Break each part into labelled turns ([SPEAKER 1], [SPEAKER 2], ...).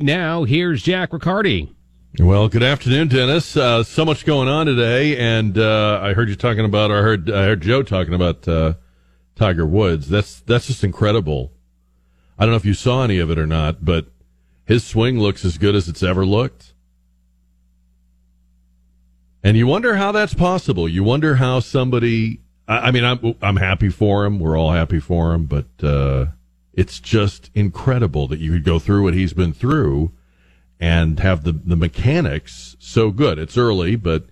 [SPEAKER 1] Now, here's Jack Riccardi.
[SPEAKER 2] Well, good afternoon, Dennis. Uh, so much going on today, and uh, I heard you talking about. I heard I heard Joe talking about uh, Tiger Woods. That's that's just incredible. I don't know if you saw any of it or not, but his swing looks as good as it's ever looked. And you wonder how that's possible. You wonder how somebody. I, I mean, I'm I'm happy for him. We're all happy for him, but uh, it's just incredible that you could go through what he's been through and have the, the mechanics so good. It's early, but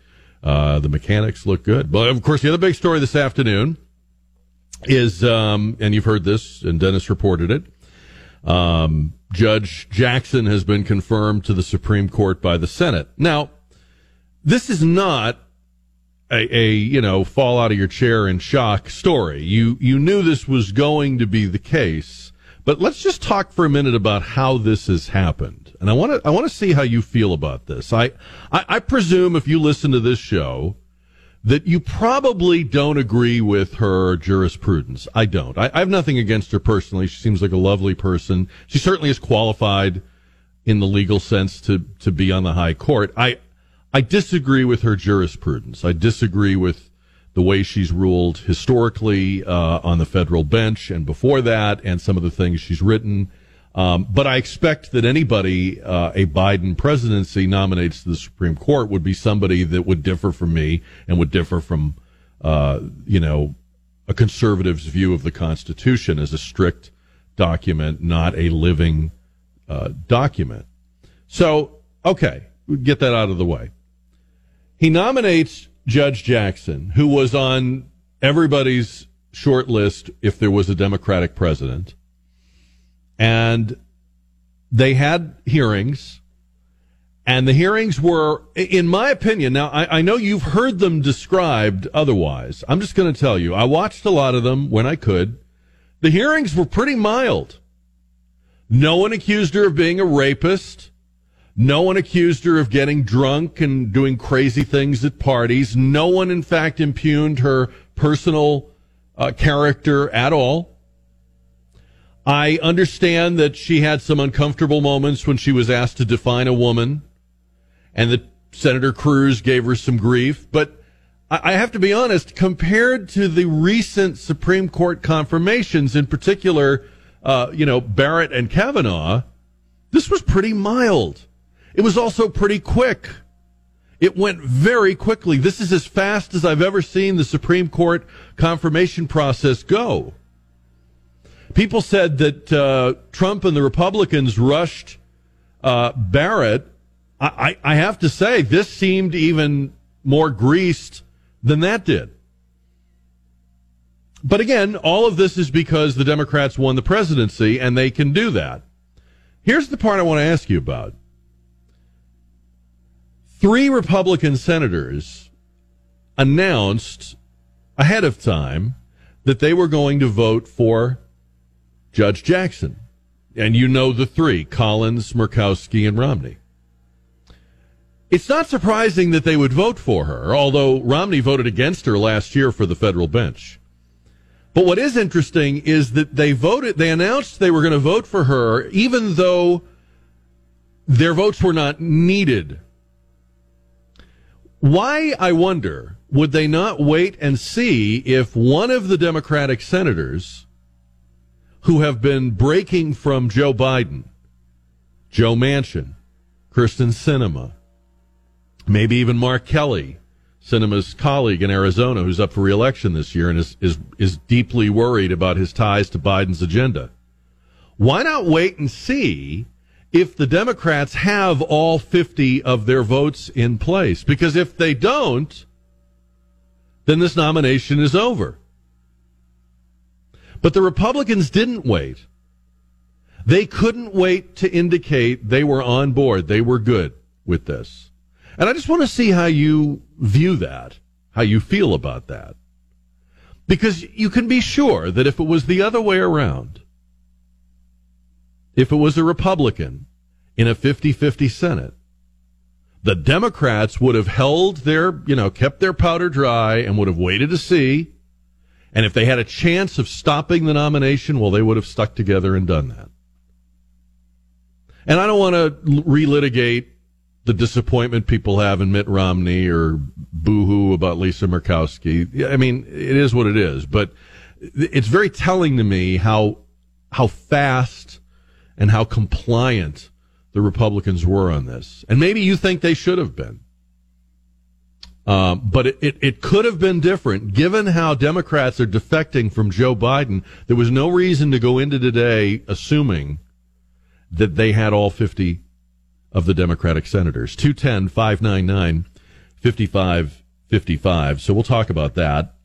[SPEAKER 2] uh, the mechanics look good. But of course, the other big story this afternoon is, um, and you've heard this, and Dennis reported it. Um, Judge Jackson has been confirmed to the Supreme Court by the Senate. Now, this is not a, a, you know fall out of your chair in shock story. You you knew this was going to be the case, but let's just talk for a minute about how this has happened. And I want to I want to see how you feel about this. I, I I presume if you listen to this show that you probably don't agree with her jurisprudence. I don't. I, I have nothing against her personally. She seems like a lovely person. She certainly is qualified in the legal sense to to be on the high court. I I disagree with her jurisprudence. I disagree with the way she's ruled historically uh, on the federal bench and before that, and some of the things she's written. Um, but I expect that anybody uh, a Biden presidency nominates to the Supreme Court would be somebody that would differ from me and would differ from, uh, you know, a conservative's view of the Constitution as a strict document, not a living uh, document. So, okay, get that out of the way. He nominates Judge Jackson, who was on everybody's short list if there was a Democratic president. And they had hearings, and the hearings were, in my opinion, now I, I know you've heard them described otherwise. I'm just going to tell you, I watched a lot of them when I could. The hearings were pretty mild. No one accused her of being a rapist. No one accused her of getting drunk and doing crazy things at parties. No one, in fact, impugned her personal uh, character at all. I understand that she had some uncomfortable moments when she was asked to define a woman, and that Senator Cruz gave her some grief. But I have to be honest, compared to the recent Supreme Court confirmations, in particular, uh, you know, Barrett and Kavanaugh, this was pretty mild. It was also pretty quick. It went very quickly. This is as fast as I've ever seen the Supreme Court confirmation process go. People said that uh, Trump and the Republicans rushed uh, Barrett. I, I, I have to say, this seemed even more greased than that did. But again, all of this is because the Democrats won the presidency and they can do that. Here's the part I want to ask you about. Three Republican senators announced ahead of time that they were going to vote for Judge Jackson. And you know the three Collins, Murkowski, and Romney. It's not surprising that they would vote for her, although Romney voted against her last year for the federal bench. But what is interesting is that they voted, they announced they were going to vote for her, even though their votes were not needed why, I wonder, would they not wait and see if one of the Democratic senators who have been breaking from Joe Biden, Joe Manchin, Kyrsten Sinema, maybe even Mark Kelly, Sinema's colleague in Arizona, who's up for reelection this year and is, is, is deeply worried about his ties to Biden's agenda. Why not wait and see if the Democrats have all 50 of their votes in place. Because if they don't, then this nomination is over. But the Republicans didn't wait. They couldn't wait to indicate they were on board. They were good with this. And I just want to see how you view that, how you feel about that. Because you can be sure that if it was the other way around, if it was a Republican in a 50-50 Senate, the Democrats would have held their, you know, kept their powder dry and would have waited to see. And if they had a chance of stopping the nomination, well, they would have stuck together and done that. And I don't want to relitigate the disappointment people have in Mitt Romney or boohoo about Lisa Murkowski. I mean, it is what it is, but it's very telling to me how how fast and how compliant the Republicans were on this. And maybe you think they should have been. Um, but it, it, it, could have been different given how Democrats are defecting from Joe Biden. There was no reason to go into today assuming that they had all 50 of the Democratic senators. 210 599 5555. So we'll talk about that.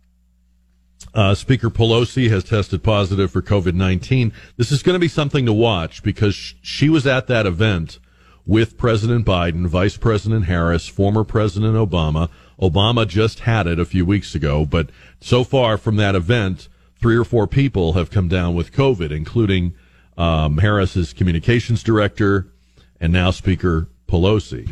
[SPEAKER 2] Uh, Speaker Pelosi has tested positive for COVID 19. This is going to be something to watch because she was at that event with President Biden, Vice President Harris, former President Obama. Obama just had it a few weeks ago, but so far from that event, three or four people have come down with COVID, including um, Harris's communications director, and now Speaker Pelosi.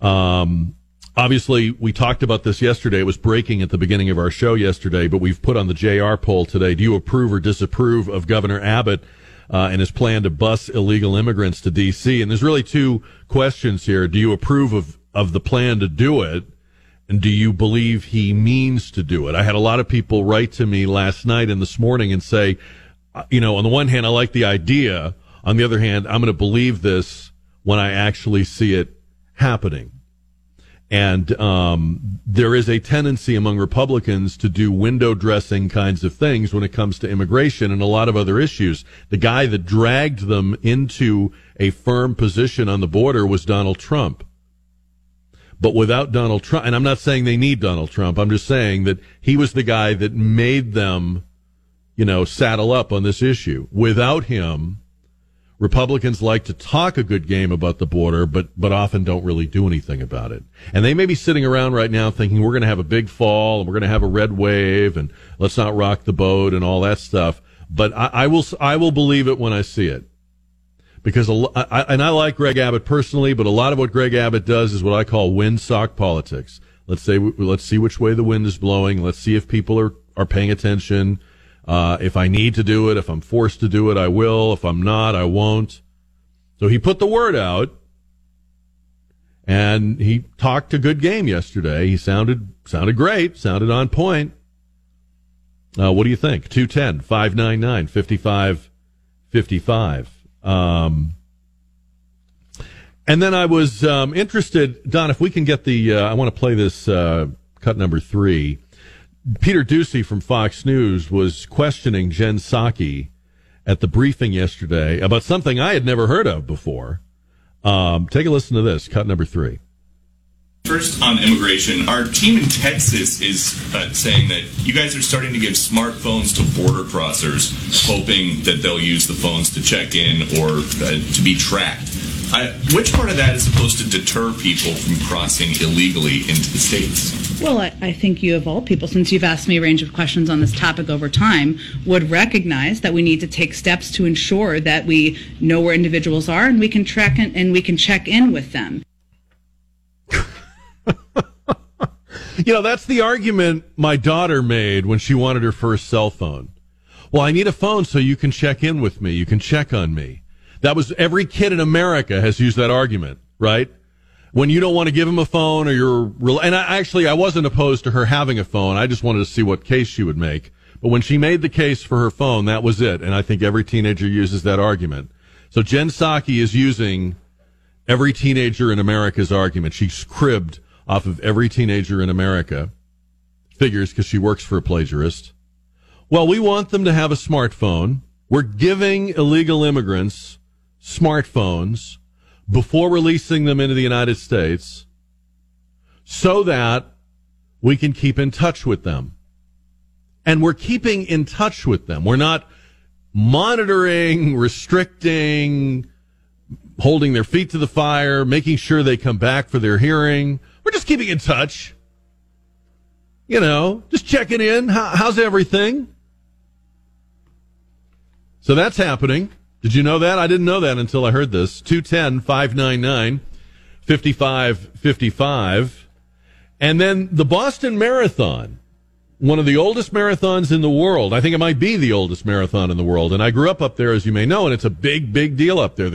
[SPEAKER 2] Um, obviously, we talked about this yesterday. It was breaking at the beginning of our show yesterday, but we've put on the JR poll today. Do you approve or disapprove of Governor Abbott uh, and his plan to bus illegal immigrants to D.C.? And there's really two questions here. Do you approve of, of the plan to do it? And do you believe he means to do it? I had a lot of people write to me last night and this morning and say, uh, you know, on the one hand, I like the idea. On the other hand, I'm going to believe this when I actually see it happening. And um, there is a tendency among Republicans to do window dressing kinds of things when it comes to immigration and a lot of other issues. The guy that dragged them into a firm position on the border was Donald Trump. But without Donald Trump, and I'm not saying they need Donald Trump, I'm just saying that he was the guy that made them, you know, saddle up on this issue. Without him, Republicans like to talk a good game about the border, but, but often don't really do anything about it. And they may be sitting around right now thinking we're going to have a big fall and we're going to have a red wave and let's not rock the boat and all that stuff. But I, I will, I will believe it when I see it. Because, a, I, and I like Greg Abbott personally, but a lot of what Greg Abbott does is what I call windsock politics. Let's say, let's see which way the wind is blowing. Let's see if people are, are paying attention. Uh, if I need to do it, if I'm forced to do it, I will. If I'm not, I won't. So he put the word out and he talked a good game yesterday. He sounded, sounded great, sounded on point. Uh, what do you think? 210 599 5555. Um, and then I was um, interested, Don, if we can get the, uh, I want to play this uh, cut number three. Peter Doocy from Fox News was questioning Jen Psaki at the briefing yesterday about something I had never heard of before. Um, take a listen to this, cut number three.
[SPEAKER 3] First, on immigration, our team in Texas is uh, saying that you guys are starting to give smartphones to border crossers, hoping that they'll use the phones to check in or uh, to be tracked. I, which part of that is supposed to deter people from crossing illegally into the states?
[SPEAKER 4] Well, I, I, think you, of all people, since you've asked me a range of questions on this topic over time, would recognize that we need to take steps to ensure that we know where individuals are and we can track in, and we can check in with them.
[SPEAKER 2] you know, that's the argument my daughter made when she wanted her first cell phone. Well, I need a phone so you can check in with me. You can check on me. That was every kid in America has used that argument, right? When you don't want to give him a phone or you're, and I, actually, I wasn't opposed to her having a phone. I just wanted to see what case she would make. But when she made the case for her phone, that was it. And I think every teenager uses that argument. So Jen Psaki is using every teenager in America's argument. She's cribbed off of every teenager in America. Figures because she works for a plagiarist. Well, we want them to have a smartphone. We're giving illegal immigrants smartphones before releasing them into the United States so that we can keep in touch with them. And we're keeping in touch with them. We're not monitoring, restricting, holding their feet to the fire, making sure they come back for their hearing. We're just keeping in touch. You know, just checking in. How, how's everything? So that's happening. Did you know that? I didn't know that until I heard this. 210 599 5555. And then the Boston Marathon, one of the oldest marathons in the world. I think it might be the oldest marathon in the world. And I grew up up there, as you may know, and it's a big, big deal up there.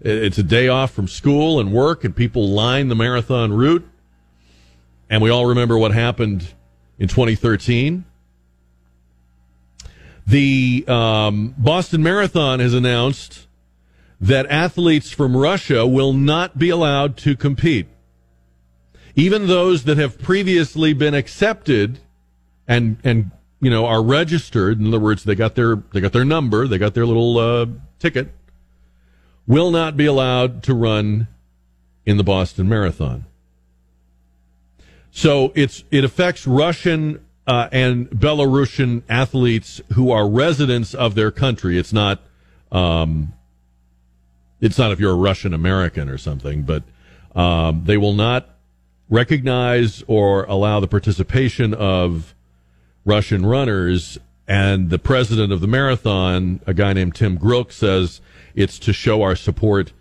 [SPEAKER 2] It's a day off from school and work, and people line the marathon route. And we all remember what happened in 2013. The um, Boston Marathon has announced that athletes from Russia will not be allowed to compete. Even those that have previously been accepted and and you know are registered, in other words, they got their they got their number, they got their little uh, ticket, will not be allowed to run in the Boston Marathon. So it's it affects Russian uh, and Belarusian athletes who are residents of their country. It's not, um, it's not if you're a Russian American or something, but um, they will not recognize or allow the participation of Russian runners. And the president of the marathon, a guy named Tim Grilk, says it's to show our support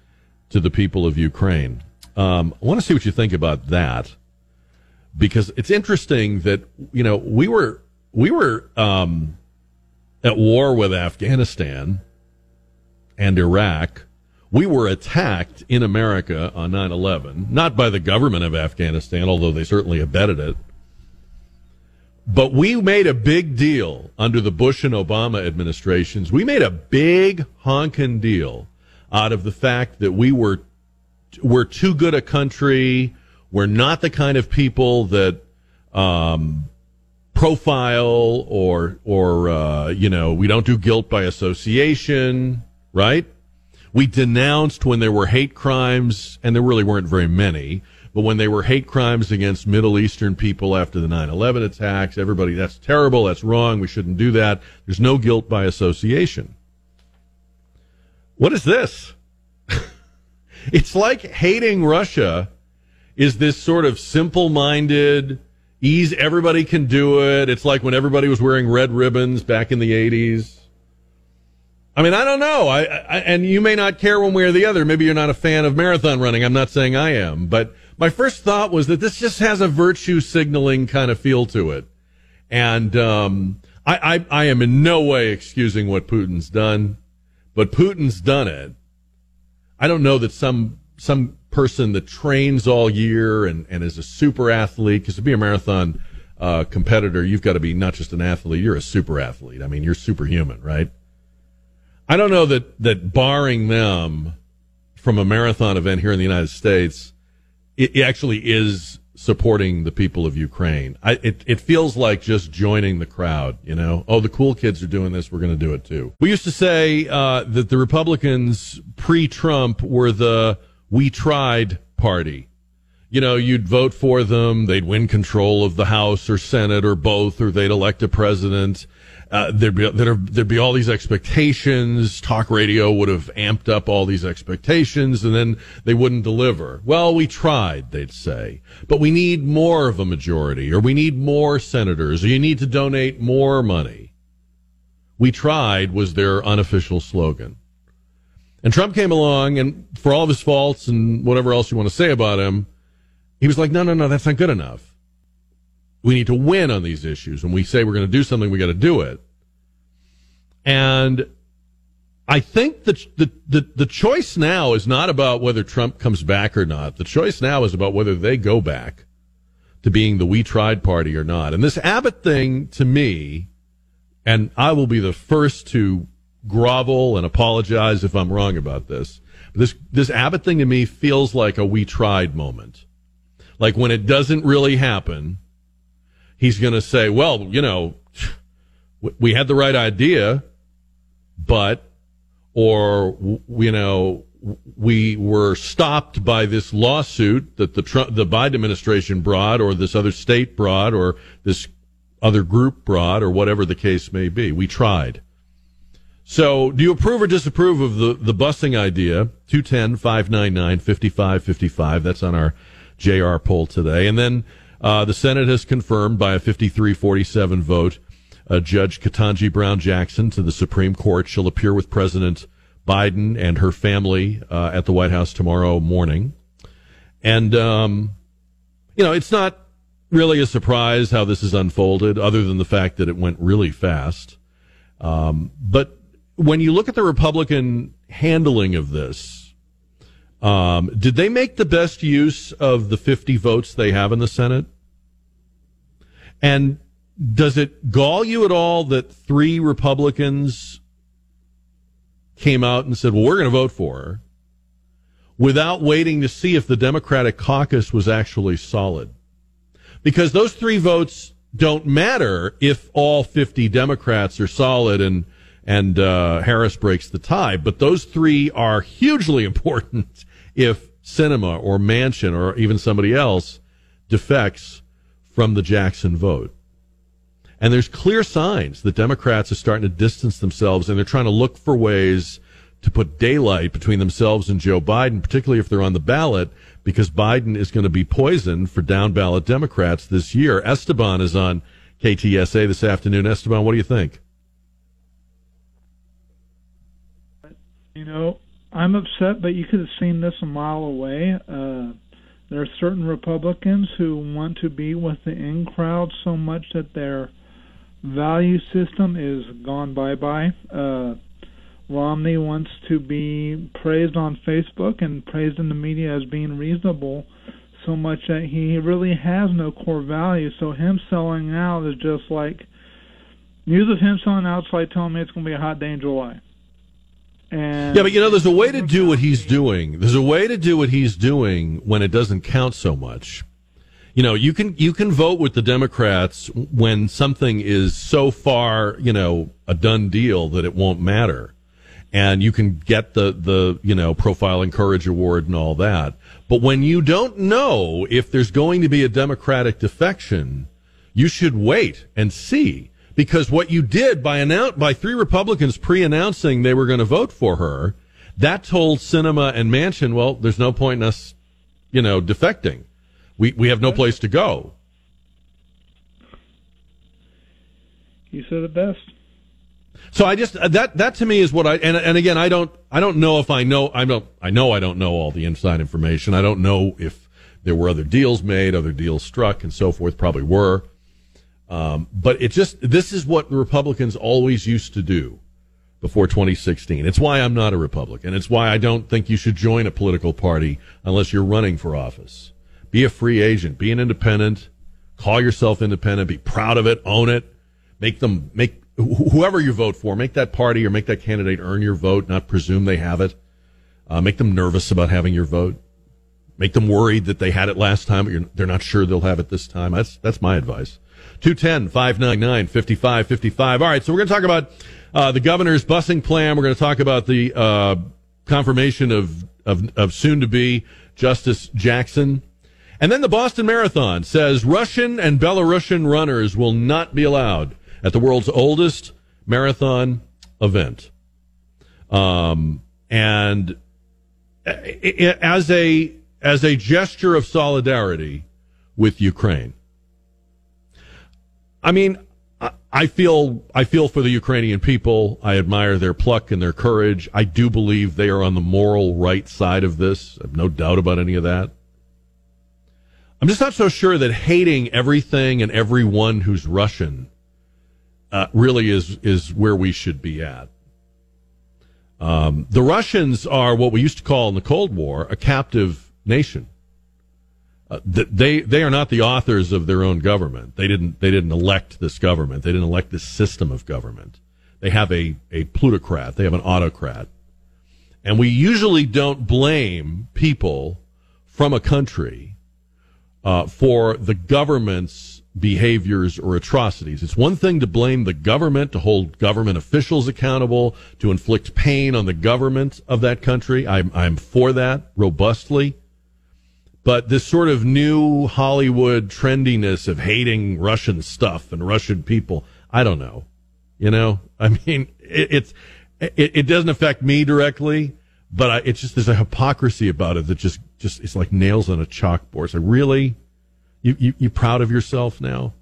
[SPEAKER 2] to the people of Ukraine. Um, I want to see what you think about that because it's interesting that you know we were we were um, at war with Afghanistan and Iraq. We were attacked in America on 9 11, not by the government of Afghanistan, although they certainly abetted it. But we made a big deal under the Bush and Obama administrations. We made a big honking deal out of the fact that we were we're too good a country we're not the kind of people that um, profile or or uh, you know we don't do guilt by association, right? We denounced when there were hate crimes, and there really weren't very many. But when they were hate crimes against Middle Eastern people after the 9/11 attacks, everybody that's terrible, that's wrong, we shouldn't do that. There's no guilt by association. What is this? it's like hating Russia is this sort of simple minded, ease, everybody can do it. It's like when everybody was wearing red ribbons back in the 80s. I mean, I don't know. I, I, and you may not care one way or the other. Maybe you're not a fan of marathon running. I'm not saying I am, but my first thought was that this just has a virtue signaling kind of feel to it. And um, I, I, I am in no way excusing what Putin's done, but Putin's done it. I don't know that some some person that trains all year and, and is a super athlete, because to be a marathon uh, competitor, you've got to be not just an athlete, you're a super athlete. I mean, you're superhuman, right? I don't know that, that barring them from a marathon event here in the United States, it, it actually is supporting the people of Ukraine. I, it, it feels like just joining the crowd, you know? Oh, the cool kids are doing this. We're going to do it too. We used to say uh, that the Republicans pre Trump were the we tried party. You know, you'd vote for them, they'd win control of the House or Senate or both, or they'd elect a president. Uh, there'd be there'd, there'd be all these expectations. Talk radio would have amped up all these expectations, and then they wouldn't deliver. Well, we tried, they'd say, but we need more of a majority, or we need more senators, or you need to donate more money. We tried was their unofficial slogan. And Trump came along, and for all of his faults and whatever else you want to say about him, he was like, no, no, no, that's not good enough. We need to win on these issues. When we say we're going to do something, we got to do it. And I think the, the, the, the choice now is not about whether Trump comes back or not. The choice now is about whether they go back to being the we tried party or not. And this Abbott thing to me, and I will be the first to grovel and apologize if I'm wrong about this. This this Abbott thing to me feels like a we tried moment. Like when it doesn't really happen, he's going to say, "Well, you know, we had the right idea, but or you know, we were stopped by this lawsuit that the Trump, the Biden administration brought, or this other state brought, or this other group brought, or whatever the case may be. We tried." So, do you approve or disapprove of the, the busing idea? 210 599 5555. That's on our JR poll today. And then uh, the Senate has confirmed by a 53 47 vote uh, Judge Ketanji Brown Jackson to the Supreme Court. She'll appear with President Biden and her family uh, at the White House tomorrow morning. And, um, you know, it's not really a surprise how this has unfolded, other than the fact that it went really fast. Um, but when you look at the Republican handling of this, um, did they make the best use of the 50 votes they have in the Senate? And does it gall you at all that three Republicans came out and said, well, we're going to vote for her without waiting to see if the Democratic caucus was actually solid? Because those three votes don't matter if all 50 Democrats are solid and and uh, Harris breaks the tie. But those three are hugely important if Sinema or Manchin or even somebody else defects from the Jackson vote. And there's clear signs that Democrats are starting to distance themselves and they're trying to look for ways to put daylight between themselves and Joe Biden, particularly if they're on the ballot, because Biden is going to be poisoned for down ballot Democrats this year. Esteban is on KTSA this afternoon. Esteban, what do you think?
[SPEAKER 5] You know, I'm upset, but you could have seen this a mile away. Uh, there are certain Republicans who want to be with the in crowd so much that their value system is gone bye bye. Uh, Romney wants to be praised on Facebook and praised in the media as being reasonable so much that he really has no core value. So him selling out is just like news of him selling out. It's like telling me it's going to be a hot day in July.
[SPEAKER 2] And yeah, but you know, there's a way to do what he's doing. There's a way to do what he's doing when it doesn't count so much. You know, you can you can vote with the Democrats when something is so far, you know, a done deal that it won't matter. And you can get the, the, you know, profile and courage award and all that. But when you don't know if there's going to be a Democratic defection, you should wait and see because what you did by announce by three Republicans pre-announcing they were going to vote for her, that told Sinema and Manchin, well, there's no point in us, you know, defecting. We we have no place to go.
[SPEAKER 5] You said it best.
[SPEAKER 2] So I just uh, that that to me is what I and and again I don't I don't know if I know I don't I know I don't know all the inside information. I don't know if there were other deals made, other deals struck, and so forth. Probably were. Um, but it just, this is what the Republicans always used to do before 2016. It's why I'm not a Republican. It's why I don't think you should join a political party unless you're running for office. Be a free agent, be an independent, call yourself independent, be proud of it, own it, make them, make whoever you vote for, make that party or make that candidate earn your vote, not presume they have it. Uh, make them nervous about having your vote. Make them worried that they had it last time, but they're not sure they'll have it this time. That's, that's my advice. 210 599 5555. All right, so we're going to talk about uh, the governor's busing plan. We're going to talk about the uh, confirmation of, of, of soon to be Justice Jackson. And then the Boston Marathon says Russian and Belarusian runners will not be allowed at the world's oldest marathon event. Um, and as a as a gesture of solidarity with Ukraine. I mean, I feel I feel for the Ukrainian people. I admire their pluck and their courage. I do believe they are on the moral right side of this. I have no doubt about any of that. I'm just not so sure that hating everything and everyone who's Russian uh, really is is where we should be at. Um, the Russians are what we used to call in the Cold War a captive nation. Uh, they they are not the authors of their own government. They didn't they didn't elect this government. They didn't elect this system of government. They have a a plutocrat. They have an autocrat, and we usually don't blame people from a country uh, for the government's behaviors or atrocities. It's one thing to blame the government, to hold government officials accountable, to inflict pain on the government of that country. I'm I'm for that robustly. But this sort of new Hollywood trendiness of hating Russian stuff and Russian people, I don't know. You know, I mean, it, it's it, it doesn't affect me directly, but I, it's just there's a hypocrisy about it that just just it's like nails on a chalkboard. So really, you you you proud of yourself now?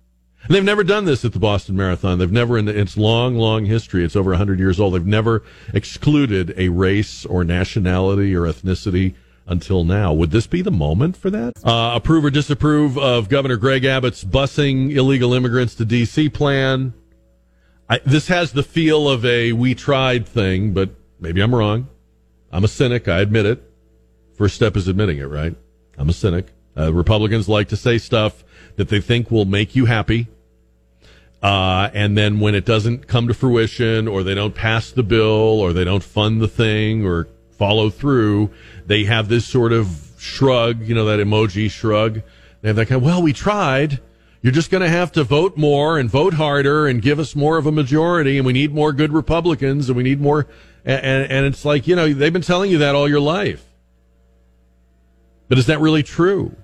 [SPEAKER 2] And they've never done this at the Boston Marathon. They've never, in its long, long history, it's over 100 years old, they've never excluded a race or nationality or ethnicity until now. Would this be the moment for that? Uh, approve or disapprove of Governor Greg Abbott's busing illegal immigrants to D.C. plan? I, this has the feel of a we tried thing, but maybe I'm wrong. I'm a cynic. I admit it. First step is admitting it, right? I'm a cynic. Uh, Republicans like to say stuff that they think will make you happy. Uh, and then when it doesn't come to fruition or they don't pass the bill or they don't fund the thing or follow through, they have this sort of shrug, you know, that emoji shrug. They have that kind of, well, we tried. You're just going to have to vote more and vote harder and give us more of a majority. And we need more good Republicans and we need more. And, and, it's like, you know, they've been telling you that all your life. But is that really true?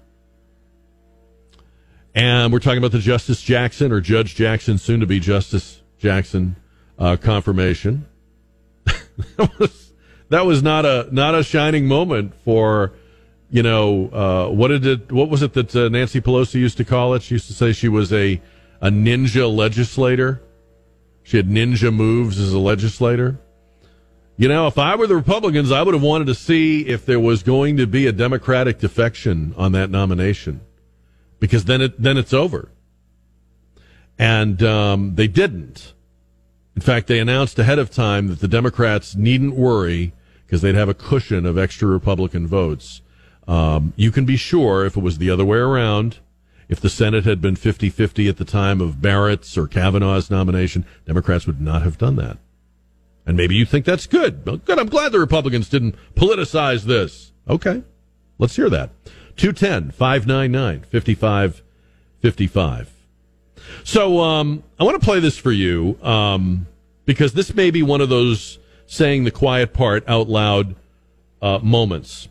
[SPEAKER 2] And we're talking about the Justice Jackson or Judge Jackson, soon to be Justice Jackson uh, confirmation. that, was, not a not a shining moment for you know uh, what did it what was it that uh, Nancy Pelosi used to call it? She used to say she was a a ninja legislator. She had ninja moves as a legislator. You know, if I were the Republicans, I would have wanted to see if there was going to be a Democratic defection on that nomination because then it then it's over. And um, they didn't. In fact, they announced ahead of time that the Democrats needn't worry because they'd have a cushion of extra Republican votes. Um, you can be sure if it was the other way around, if the Senate had been 50 50 at the time of Barrett's or Kavanaugh's nomination, Democrats would not have done that. And maybe you think that's good. Well, good. I'm glad the Republicans didn't politicize this. Okay. Let's hear that. 210 599 5555. So um, I want to play this for you um, because this may be one of those saying the quiet part out loud uh, moments.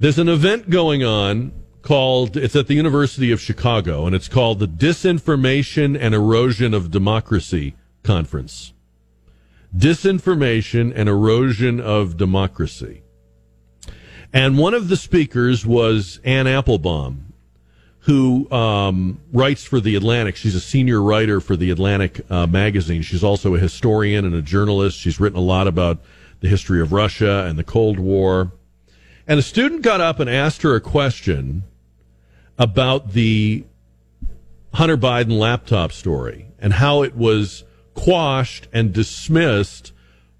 [SPEAKER 2] There's an event going on called, it's at the University of Chicago, and it's called the Disinformation and Erosion of Democracy Conference. Disinformation and Erosion of Democracy. And one of the speakers was Anne Applebaum, who um, writes for The Atlantic. She's a senior writer for The Atlantic uh, magazine. She's also a historian and a journalist. She's written a lot about the history of Russia and the Cold War. And a student got up and asked her a question about the Hunter Biden laptop story and how it was quashed and dismissed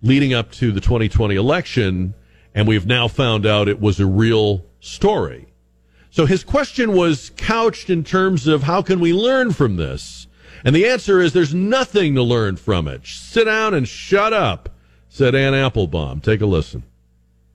[SPEAKER 2] leading up to the 2020 election and we've now found out it was a real story. So his question was couched in terms of how can we learn from this? And the answer is there's nothing to learn from it. Sit down and shut up, said Anne Applebaum. Take a listen.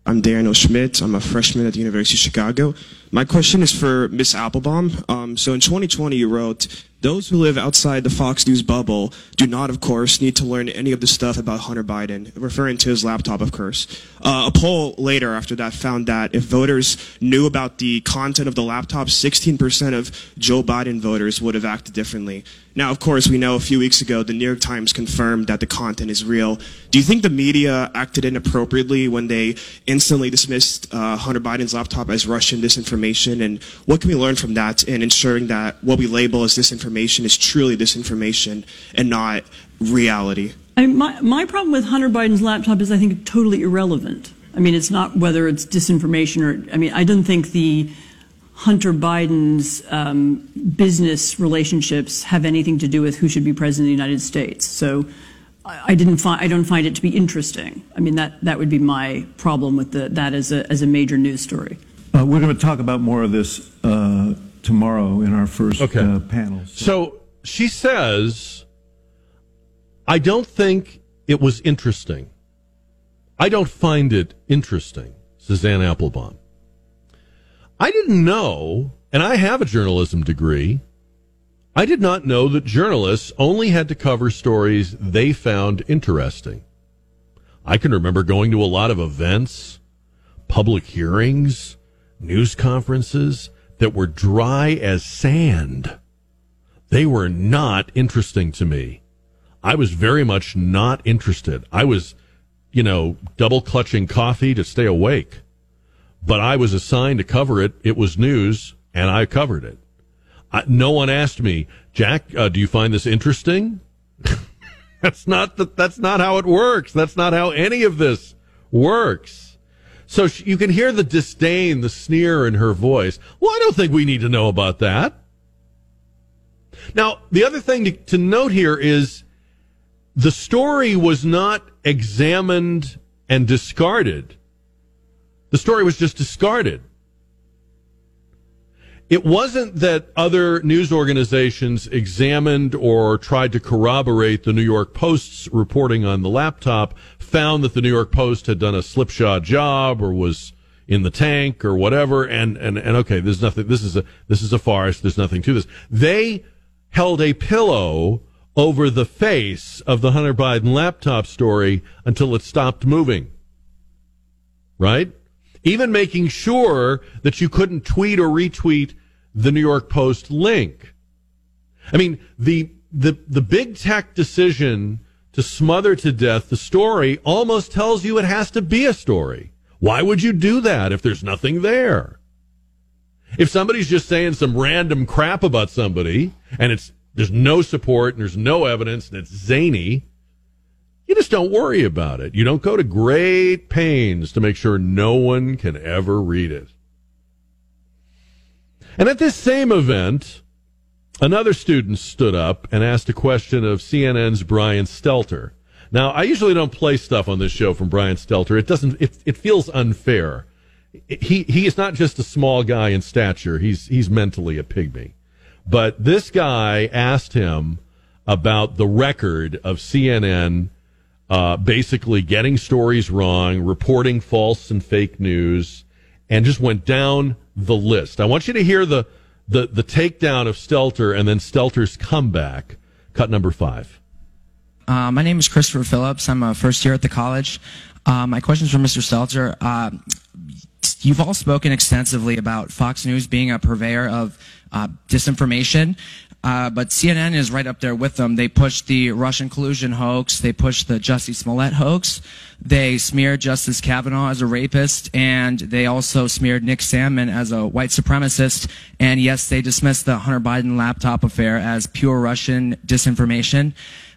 [SPEAKER 6] I'm Daniel Schmidt. I'm a freshman at the University of Chicago. My question is for Miss Applebaum. Um, so in 2020, you wrote, those who live outside the Fox News bubble do not, of course, need to learn any of the stuff about Hunter Biden, referring to his laptop, of course. Uh, a poll later after that found that if voters knew about the content of the laptop, 16% of Joe Biden voters would have acted differently. Now, of course, we know a few weeks ago the New York Times confirmed that the content is real. Do you think the media acted inappropriately when they instantly dismissed uh, Hunter Biden's laptop as Russian disinformation? And what can we learn from that in ensuring that what we label as disinformation is truly disinformation and not reality?
[SPEAKER 7] I mean, my, my problem with Hunter Biden's laptop is I think totally irrelevant. I mean, it's not whether it's disinformation or, I mean, I don't think the Hunter Biden's um, business relationships have anything to do with who should be president of the United States. So I, I didn't I don't find it to be interesting. I mean that that would be my problem with the, that as a as a major news story.
[SPEAKER 8] Uh, we're going to talk about more of this uh, tomorrow in our first
[SPEAKER 2] okay.
[SPEAKER 8] uh, panel.
[SPEAKER 2] So. so she says, "I don't think it was interesting. I don't find it interesting," Suzanne Applebaum. I didn't know, and I have a journalism degree. I did not know that journalists only had to cover stories they found interesting. I can remember going to a lot of events, public hearings, news conferences that were dry as sand. They were not interesting to me. I was very much not interested. I was you know, double clutching coffee to stay awake. But I was assigned to cover it. It was news, and I covered it. I, no one asked me, Jack, uh, do you find this interesting? that's not the, that's not how it works. That's not how any of this works. So she, you can hear the disdain, the sneer in her voice. Well, I don't think we need to know about that. Now, the other thing to, to note here is the story was not examined and discarded. The story was just discarded. It wasn't that other news organizations examined or tried to corroborate the New York Post's reporting on the laptop, found that the New York Post had done a slipshod job or was in the tank or whatever, and, and, and okay, there's nothing, this is a, this is a farce, there's nothing to this. They held a pillow over the face of the Hunter Biden laptop story until it stopped moving. Right? Even making sure that you couldn't tweet or retweet the New York Post link. I mean, the, the, the big tech decision to smother to death the story almost tells you it has to be a story. Why would you do that if there's nothing there? If somebody's just saying some random crap about somebody and it's there's no support and there's no evidence and it's zany, you just don't worry about it. You don't go to great pains to make sure no one can ever read it. And at this same event, another student stood up and asked a question of CNN's Brian Stelter. Now, I usually don't play stuff on this show from Brian Stelter. It doesn't, it, it feels unfair. He, he is not just a small guy in stature. He's, he's mentally a pygmy. But this guy asked him about the record of CNN uh, basically getting stories wrong, reporting false and fake news, and just went down the list. I want you to hear the the, the takedown of Stelter and then Stelter's comeback. Cut number five.
[SPEAKER 9] Uh, my name is Christopher Phillips. I'm a first year at the college. Uh, my question is for Mr. Stelter. Uh, you've all spoken extensively about Fox News being a purveyor of uh, disinformation. Uh, but CNN is right up there with them. They pushed the Russian collusion hoax. They pushed the Jussie Smollett hoax. They smeared Justice Kavanaugh as a rapist, and they also smeared Nick Sandmann as a white supremacist. And yes, they dismissed the Hunter Biden laptop affair as pure Russian disinformation.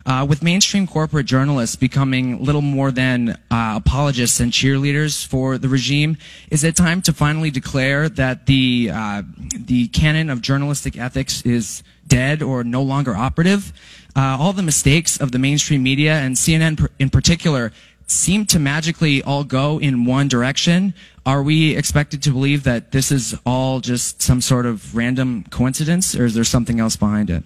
[SPEAKER 9] Uh, with mainstream corporate journalists becoming little more than uh, apologists and cheerleaders for the regime, is it time to finally declare that the uh, the canon of journalistic ethics is dead or no longer operative? Uh, all the mistakes of the mainstream media and CNN in particular seem to magically all go in one direction. Are we expected to believe that this is all just some sort of random coincidence, or is there something else behind it?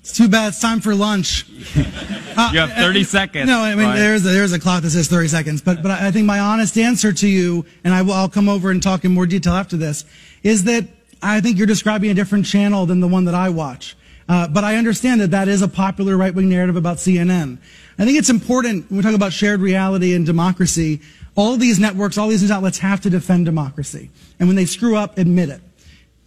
[SPEAKER 10] It's too bad. It's time for lunch.
[SPEAKER 11] Uh, you have 30 uh, seconds.
[SPEAKER 10] No, I mean there's a, there's a clock that says 30 seconds, but but I think my honest answer to you, and I will I'll come over and talk in more detail after this, is that I think you're describing a different channel than the one that I watch. Uh, but I understand that that is a popular right wing narrative about CNN. I think it's important when we talk about shared reality and democracy. All these networks, all these news outlets have to defend democracy, and when they screw up, admit it.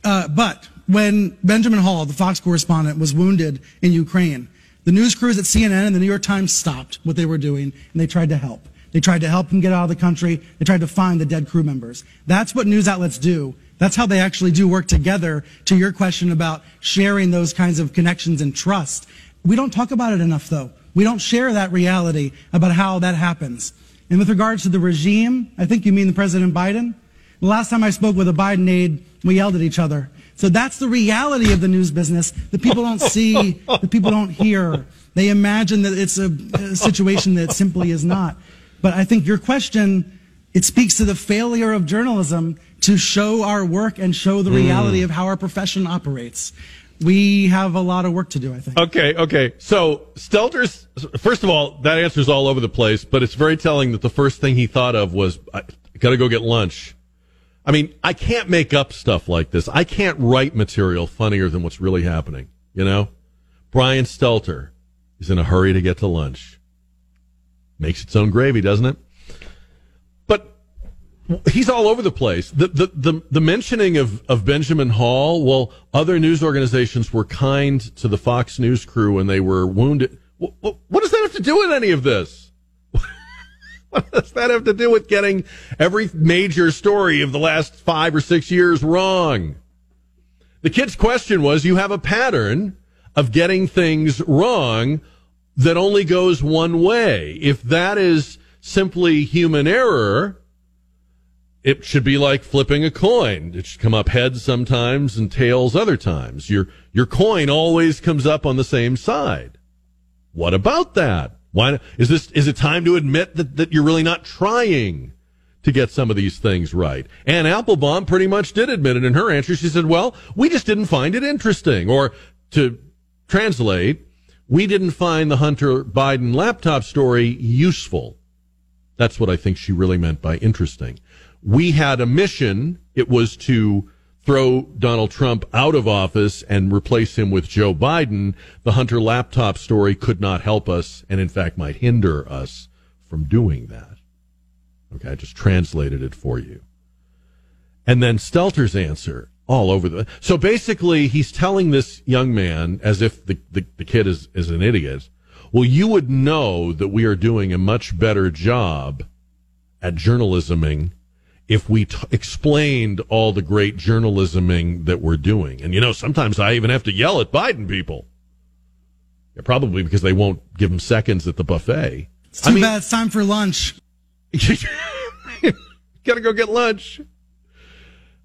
[SPEAKER 10] Uh, but when Benjamin Hall, the Fox correspondent, was wounded in Ukraine, the news crews at CNN and the New York Times stopped what they were doing and they tried to help. They tried to help him get out of the country. They tried to find the dead crew members. That's what news outlets do. That's how they actually do work together to your question about sharing those kinds of connections and trust. We don't talk about it enough though. We don't share that reality about how that happens. And with regards to the regime, I think you mean the President Biden. The last time I spoke with a Biden aide, we yelled at each other. So that's the reality of the news business that people don't see, that people don't hear. They imagine that it's a, a situation that simply is not. But I think your question, it speaks to the failure of journalism to show our work and show the reality mm. of how our profession operates. We have a lot of work to do, I think.
[SPEAKER 2] Okay, okay. So Stelter's, first of all, that answer's all over the place, but it's very telling that the first thing he thought of was, I gotta go get lunch. I mean, I can't make up stuff like this. I can't write material funnier than what's really happening. You know, Brian Stelter is in a hurry to get to lunch. Makes its own gravy, doesn't it? He's all over the place. The the the, the mentioning of, of Benjamin Hall. Well, other news organizations were kind to the Fox News crew when they were wounded. What, what, what does that have to do with any of this? what does that have to do with getting every major story of the last five or six years wrong? The kid's question was you have a pattern of getting things wrong that only goes one way. If that is simply human error, it should be like flipping a coin. It should come up heads sometimes and tails other times. Your your coin always comes up on the same side. What about that? Why is this is it time to admit that, that you're really not trying to get some of these things right? Anne Applebaum pretty much did admit it in her answer. She said, Well, we just didn't find it interesting. Or to translate, we didn't find the Hunter Biden laptop story useful. That's what I think she really meant by interesting. We had a mission. It was to throw Donald Trump out of office and replace him with Joe Biden. The Hunter laptop story could not help us and in fact might hinder us from doing that. Okay. I just translated it for you. And then Stelter's answer all over the, so basically he's telling this young man as if the, the, the kid is, is an idiot. Well, you would know that we are doing a much better job at journalisming if we t- explained all the great journalisming that we're doing. And you know, sometimes I even have to yell at Biden people. Yeah, probably because they won't give them seconds at the buffet.
[SPEAKER 10] It's too I mean, bad. It's time for lunch.
[SPEAKER 2] gotta go get lunch.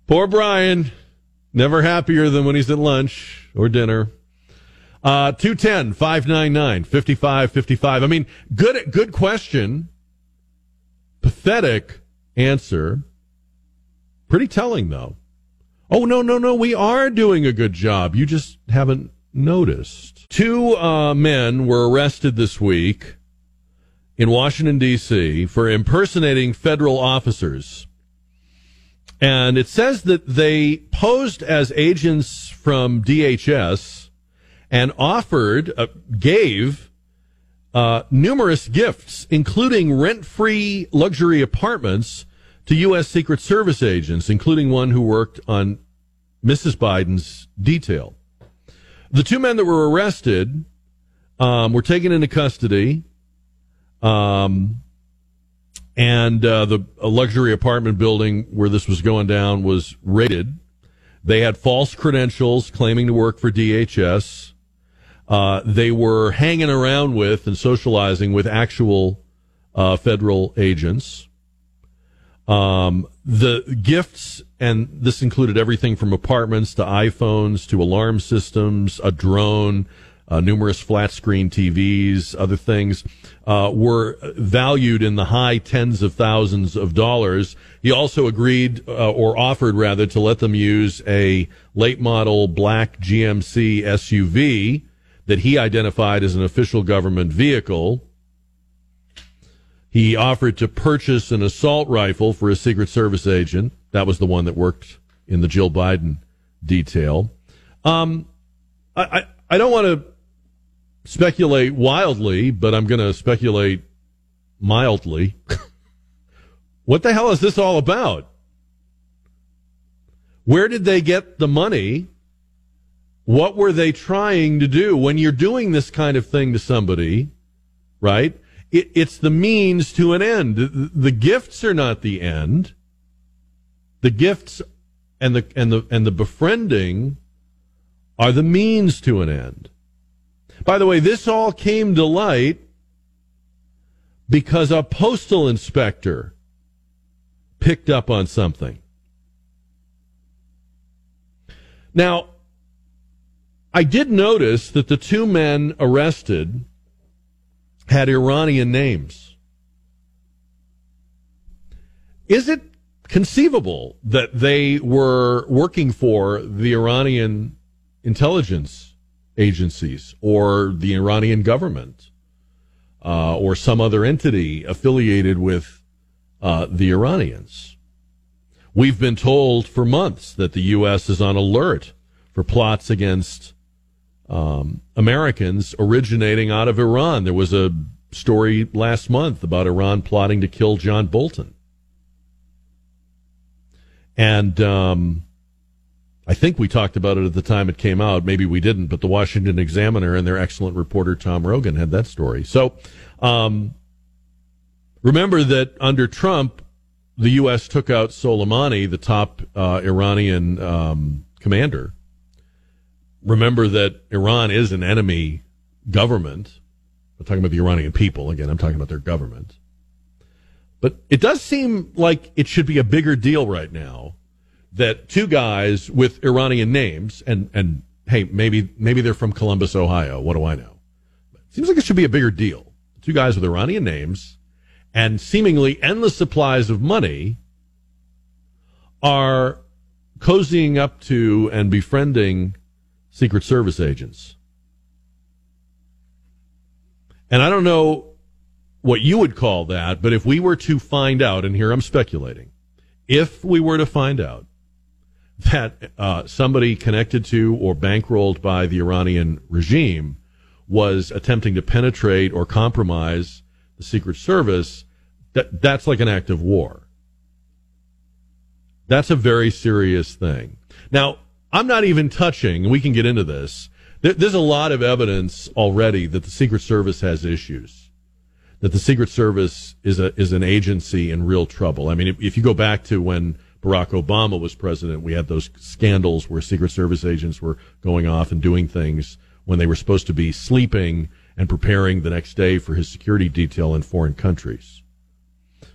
[SPEAKER 2] Poor Brian. Never happier than when he's at lunch or dinner. Uh, 210 599 5555. I mean, good, good question. Pathetic answer. Pretty telling, though. Oh, no, no, no. We are doing a good job. You just haven't noticed. Two uh, men were arrested this week in Washington, D.C. for impersonating federal officers. And it says that they posed as agents from DHS and offered, uh, gave uh, numerous gifts, including rent free luxury apartments to U.S. Secret Service agents, including one who worked on Mrs. Biden's detail. The two men that were arrested um, were taken into custody, um, and uh, the luxury apartment building where this was going down was raided. They had false credentials claiming to work for DHS. Uh, they were hanging around with and socializing with actual uh, federal agents. Um, the gifts, and this included everything from apartments to iPhones to alarm systems, a drone, uh, numerous flat screen TVs, other things, uh, were valued in the high tens of thousands of dollars. He also agreed, uh, or offered rather, to let them use a late model black GMC SUV that he identified as an official government vehicle. He offered to purchase an assault rifle for a Secret Service agent. That was the one that worked in the Jill Biden detail. Um, I, I, I don't want to speculate wildly, but I'm going to speculate mildly. what the hell is this all about? Where did they get the money? What were they trying to do? When you're doing this kind of thing to somebody, right? It, it's the means to an end. The, the gifts are not the end. The gifts and the and the and the befriending are the means to an end. By the way, this all came to light because a postal inspector picked up on something. Now, I did notice that the two men arrested had Iranian names. Is it conceivable that they were working for the Iranian intelligence agencies or the Iranian government uh, or some other entity affiliated with uh, the Iranians? We've been told for months that the U.S. is on alert for plots against um, Americans originating out of Iran. There was a story last month about Iran plotting to kill John Bolton. And um, I think we talked about it at the time it came out. Maybe we didn't, but the Washington Examiner and their excellent reporter Tom Rogan had that story. So um, Remember that under Trump, the U.S. took out Soleimani, the top uh, Iranian um, commander. Remember that Iran is an enemy government. I'm talking about the Iranian people. Again, I'm talking about their government. But it does seem like it should be a bigger deal right now that two guys with Iranian names and, and hey, maybe, maybe they're from Columbus, Ohio. What do I know? It seems like it should be a bigger deal. Two guys with Iranian names and seemingly endless supplies of money are cozying up to and befriending Secret Service agents. And I don't know what you would call that, but if we were to find out, and here I'm speculating, if we were to find out that uh, somebody connected to or bankrolled by the Iranian regime was attempting to penetrate or compromise the Secret Service, that that's like an act of war. That's a very serious thing. Now, I'm not even touching, we can get into this. there's a lot of evidence already that the Secret Service has issues. That the Secret Service is a is an agency in real trouble. I mean, if, if you go back to when Barack Obama was president, we had those scandals where Secret Service agents were going off and doing things when they were supposed to be sleeping and preparing the next day for his security detail in foreign countries.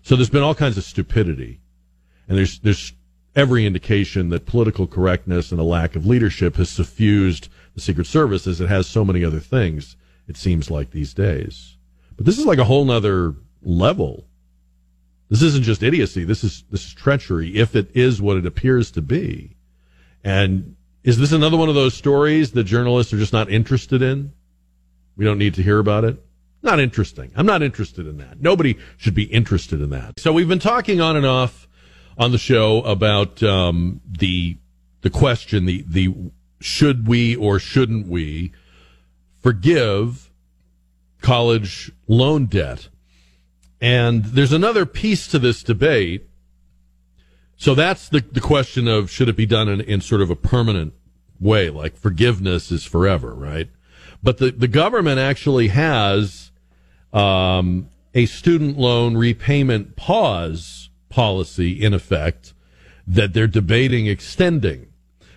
[SPEAKER 2] So there's been all kinds of stupidity. And there's there's every indication that political correctness and a lack of leadership has suffused the Secret Service as it has so many other things, it seems like these days. But this is like a whole nother level. This isn't just idiocy. This is this is treachery, if it is what it appears to be. And is this another one of those stories that journalists are just not interested in? We don't need to hear about it. Not interesting. I'm not interested in that. Nobody should be interested in that. So we've been talking on and off on the show about um, the the question the the should we or shouldn't we forgive college loan debt? And there's another piece to this debate. So that's the, the question of should it be done in, in sort of a permanent way like forgiveness is forever right? But the, the government actually has um, a student loan repayment pause policy in effect that they're debating extending.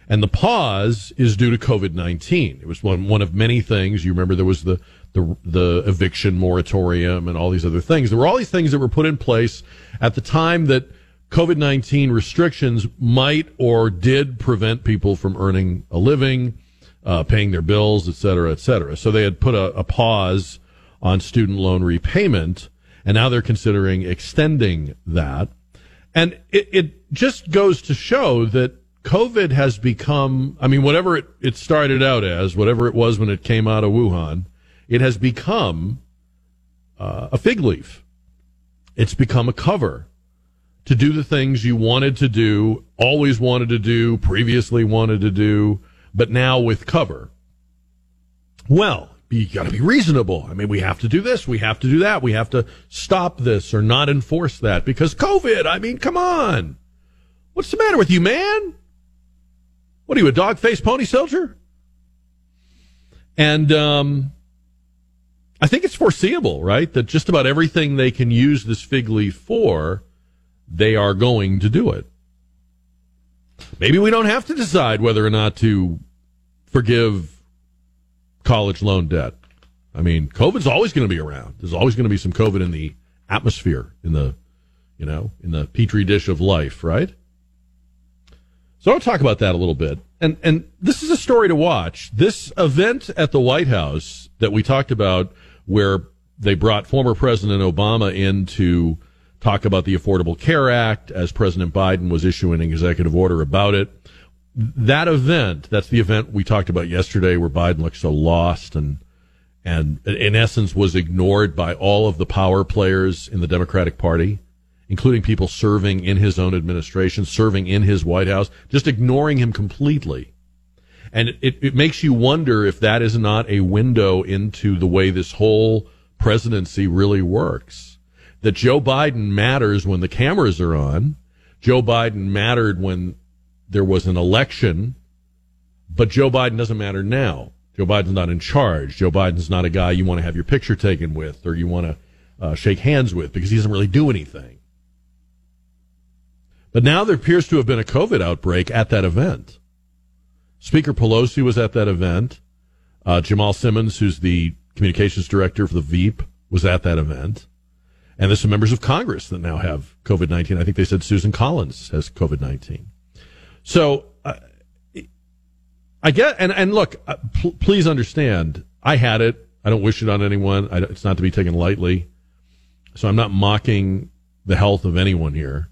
[SPEAKER 2] And the pause is due to COVID 19. It was one, one of many things. You remember there was the, the, the eviction moratorium and all these other things. There were all these things that were put in place at the time that COVID 19 restrictions might or did prevent people from earning a living, uh, paying their bills, et cetera, et cetera. So they had put a, a pause on student loan repayment, and now they're considering extending that. And it, it just goes to show that COVID has become, I mean, whatever it, it started out as, whatever it was when it came out of Wuhan, it has become uh, a fig leaf. It's become a cover to do the things you wanted to do, always wanted to do, previously wanted to do, but now with cover. Well, you got to be reasonable. I mean, we have to do this, we have to do that, we have to stop this or not enforce that because COVID. I mean, come on. What's the matter with you, man? What are you, a dog faced pony soldier? And um, I think it's foreseeable, right, that just about everything they can use this fig leaf for, they are going to do it. Maybe we don't have to decide whether or not to forgive college loan debt. I mean, COVID's always going to be around. There's always going to be some COVID in the atmosphere, in the, you know, in the petri dish of life, right? So I'll talk about that a little bit. And and this is a story to watch. This event at the White House that we talked about, where they brought former President Obama in to talk about the Affordable Care Act as President Biden was issuing an executive order about it that event, that's the event we talked about yesterday where Biden looked so lost and and in essence was ignored by all of the power players in the Democratic Party, including people serving in his own administration, serving in his White House, just ignoring him completely. And it, it makes you wonder if that is not a window into the way this whole presidency really works. That Joe Biden matters when the cameras are on. Joe Biden mattered when there was an election, but Joe Biden doesn't matter now. Joe Biden's not in charge. Joe Biden's not a guy you want to have your picture taken with or you want to uh, shake hands with because he doesn't really do anything. But now there appears to have been a COVID outbreak at that event. Speaker Pelosi was at that event. Uh, Jamal Simmons, who's the communications director for the Veep, was at that event. And there's some members of Congress that now have COVID 19. I think they said Susan Collins has COVID 19. So uh, I get, and, and look, uh, pl- please understand, I had it. I don't wish it on anyone. It's not to be taken lightly. So I'm not mocking the health of anyone here.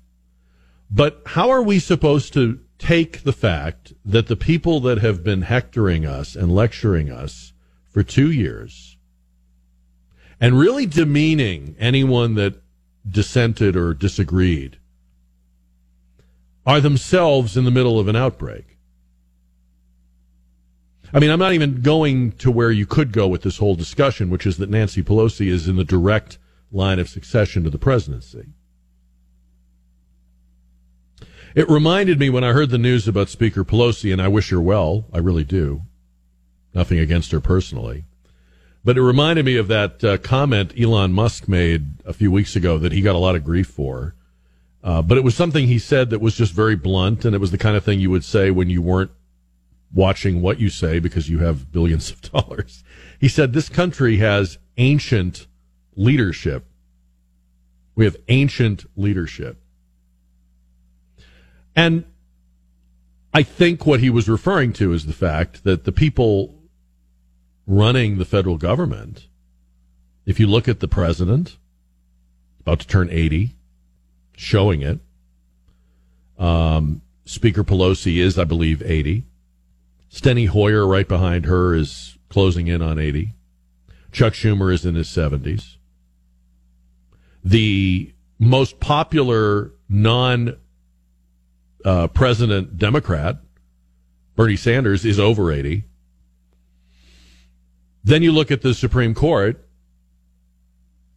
[SPEAKER 2] But how are we supposed to take the fact that the people that have been hectoring us and lecturing us for two years and really demeaning anyone that dissented or disagreed are themselves in the middle of an outbreak? I mean, I'm not even going to where you could go with this whole discussion, which is that Nancy Pelosi is in the direct line of succession to the presidency. It reminded me when I heard the news about Speaker Pelosi, and I wish her well. I really do. Nothing against her personally. But it reminded me of that uh, comment Elon Musk made a few weeks ago that he got a lot of grief for. Uh, but it was something he said that was just very blunt, and it was the kind of thing you would say when you weren't watching what you say because you have billions of dollars. He said, This country has ancient leadership. We have ancient leadership. And I think what he was referring to is the fact that the people running the federal government, if you look at the president, about to turn 80, showing it, um, Speaker Pelosi is, I believe, 80. Steny Hoyer, right behind her, is closing in on 80. Chuck Schumer is in his 70s. The most popular non uh, president Democrat, Bernie Sanders, is over 80. Then you look at the Supreme Court,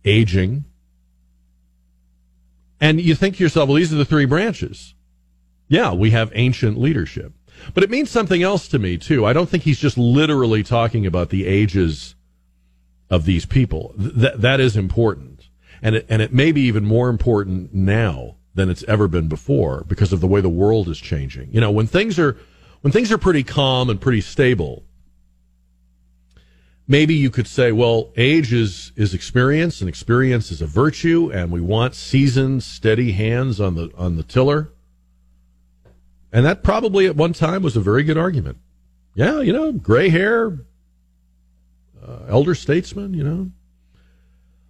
[SPEAKER 2] aging, and you think to yourself, well, these are the three branches. Yeah, we have ancient leadership. But it means something else to me, too. I don't think he's just literally talking about the ages of these people. Th- that is important. And it, and it may be even more important now than it's ever been before because of the way the world is changing. You know, when things are when things are pretty calm and pretty stable, maybe you could say, well, age is is experience and experience is a virtue and we want seasoned, steady hands on the on the tiller. And that probably at one time was a very good argument. Yeah, you know, gray hair, uh, elder statesman, you know.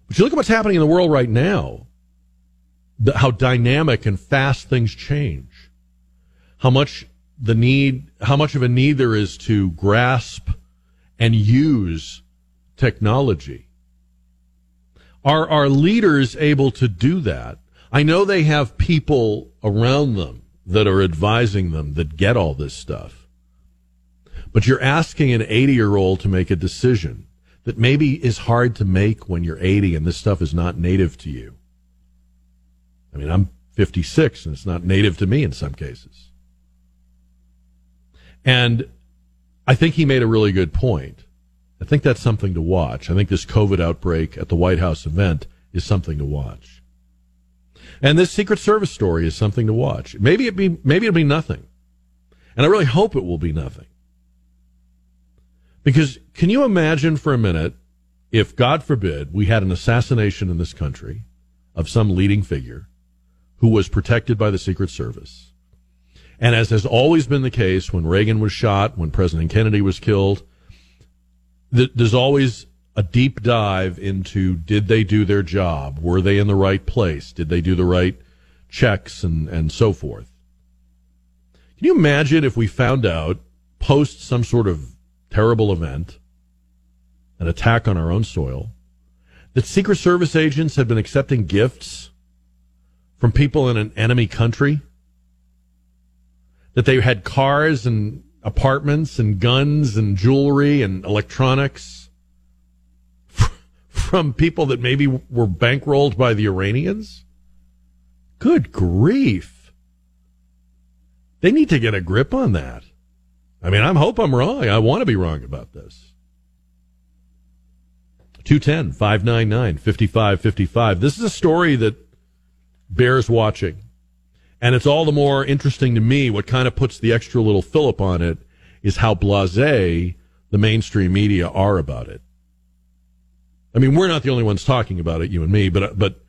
[SPEAKER 2] But you look at what's happening in the world right now the, how dynamic and fast things change, how much the need, how much of a need there is to grasp and use technology. Are our leaders able to do that? I know they have people around them that are advising them that get all this stuff. But you're asking an 80 year old to make a decision that maybe is hard to make when you're 80 and this stuff is not native to you. I mean, I'm 56 and it's not native to me in some cases. And I think he made a really good point. I think that's something to watch. I think this COVID outbreak at the White House event is something to watch. And this Secret Service story is something to watch. Maybe it be maybe it'll be nothing. And I really hope it will be nothing. Because can you imagine for a minute if God forbid we had an assassination in this country of some leading figure who was protected by the Secret Service. And as has always been the case when Reagan was shot, when President Kennedy was killed, there's always a deep dive into did they do their job? Were they in the right place? Did they do the right checks and, and so forth? Can you imagine if we found out post some sort of terrible event, an attack on our own soil, that Secret Service agents had been accepting gifts from people in an enemy country? That they had cars and apartments and guns and jewelry and electronics from people that maybe were bankrolled by the Iranians? Good grief. They need to get a grip on that. I mean, I hope I'm wrong. I want to be wrong about this. 210 599 5555. This is a story that bears watching. And it's all the more interesting to me. What kind of puts the extra little fillip on it is how blase the mainstream media are about it. I mean, we're not the only ones talking about it, you and me, but, but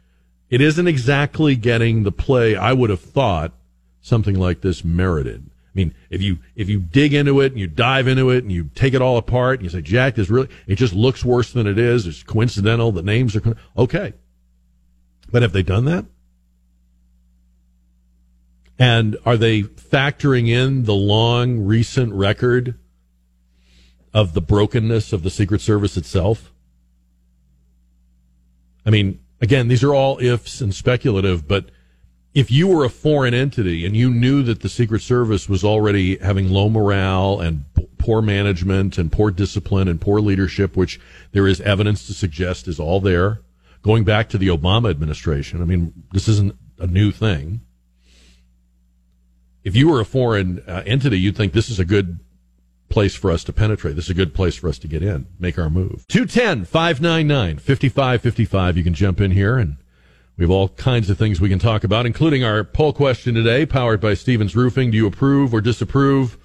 [SPEAKER 2] it isn't exactly getting the play I would have thought something like this merited. I mean, if you if you dig into it and you dive into it and you take it all apart and you say, Jack, this really it just looks worse than it is. It's coincidental. The names are okay. But have they done that? And are they factoring in the long recent record of the brokenness of the Secret Service itself? I mean, again, these are all ifs and speculative, but if you were a foreign entity and you knew that the Secret Service was already having low morale and poor management and poor discipline and poor leadership, which there is evidence to suggest is all there, going back to the Obama administration, I mean, this isn't a new thing. If you were a foreign uh, entity, you'd think this is a good place for us to penetrate. This is a good place for us to get in, make our move. 210 599 5555. You can jump in here and we have all kinds of things we can talk about, including our poll question today, powered by Stevens Roofing. Do you approve or disapprove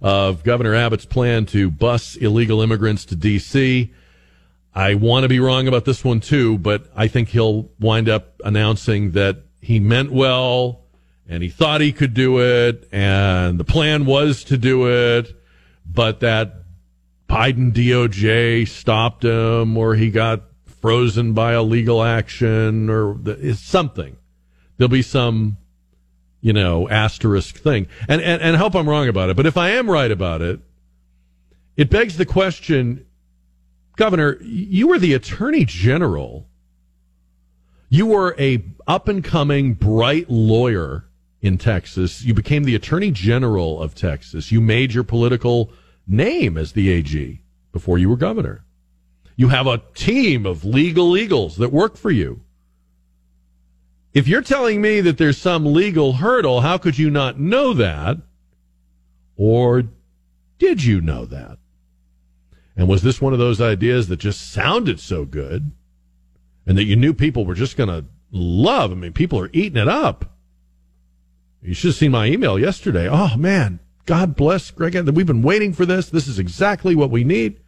[SPEAKER 2] of Governor Abbott's plan to bus illegal immigrants to D.C.? I want to be wrong about this one too, but I think he'll wind up announcing that he meant well and he thought he could do it and the plan was to do it, but that Biden DOJ stopped him or he got frozen by a legal action or the, something. There'll be some, you know, asterisk thing. And, and, and I hope I'm wrong about it. But if I am right about it, it begs the question, Governor, you were the Attorney General. You were a up and coming bright lawyer in Texas. You became the Attorney General of Texas. You made your political name as the AG before you were governor. You have a team of legal eagles that work for you. If you're telling me that there's some legal hurdle, how could you not know that? Or did you know that? And was this one of those ideas that just sounded so good and that you knew people were just going to love? I mean, people are eating it up. You should have seen my email yesterday. Oh, man. God bless Greg. We've been waiting for this. This is exactly what we need.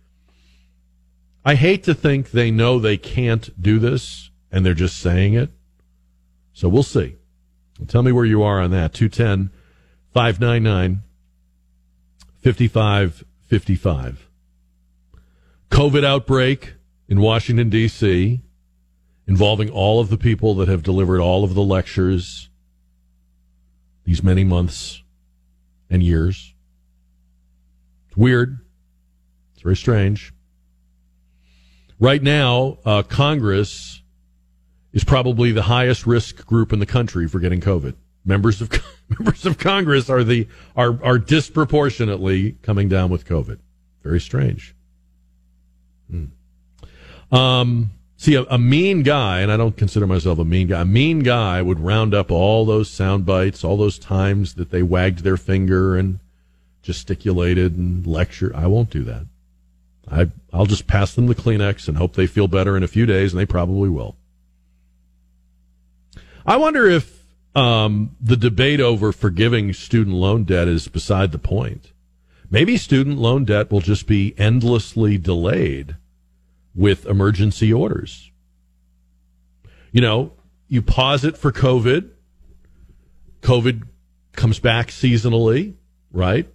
[SPEAKER 2] I hate to think they know they can't do this and they're just saying it. So we'll see. Tell me where you are on that. 210 599 5555. COVID outbreak in Washington, D.C., involving all of the people that have delivered all of the lectures these many months and years. It's weird. It's very strange. Right now, uh, Congress is probably the highest risk group in the country for getting COVID. Members of members of Congress are the are are disproportionately coming down with COVID. Very strange. Hmm. Um, see, a, a, mean guy, and I don't consider myself a mean guy. A mean guy would round up all those sound bites, all those times that they wagged their finger and gesticulated and lectured. I won't do that. I, I'll just pass them the Kleenex and hope they feel better in a few days, and they probably will. I wonder if um, the debate over forgiving student loan debt is beside the point. Maybe student loan debt will just be endlessly delayed with emergency orders. You know, you pause it for COVID. COVID comes back seasonally, right?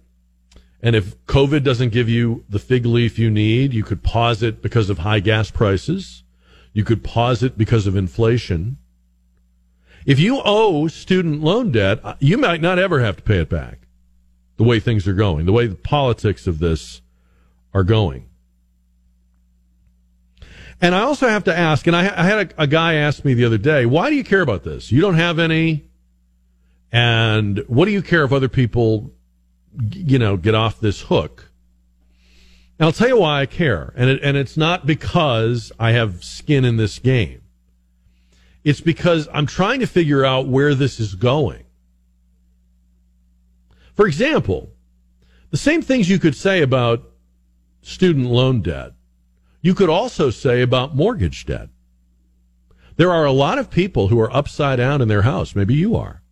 [SPEAKER 2] And if COVID doesn't give you the fig leaf you need, you could pause it because of high gas prices. You could pause it because of inflation. If you owe student loan debt, uh, you might not ever have to pay it back the way things are going, the way the politics of this are going. And I also have to ask, and I, I had a, a guy ask me the other day, why do you care about this? You don't have any. And what do you care if other people you know, get off this hook. And I'll tell you why I care. And it, and it's not because I have skin in this game. It's because I'm trying to figure out where this is going. For example, the same things you could say about student loan debt. You could also say about mortgage debt. There are a lot of people who are upside down in their house. Maybe you are.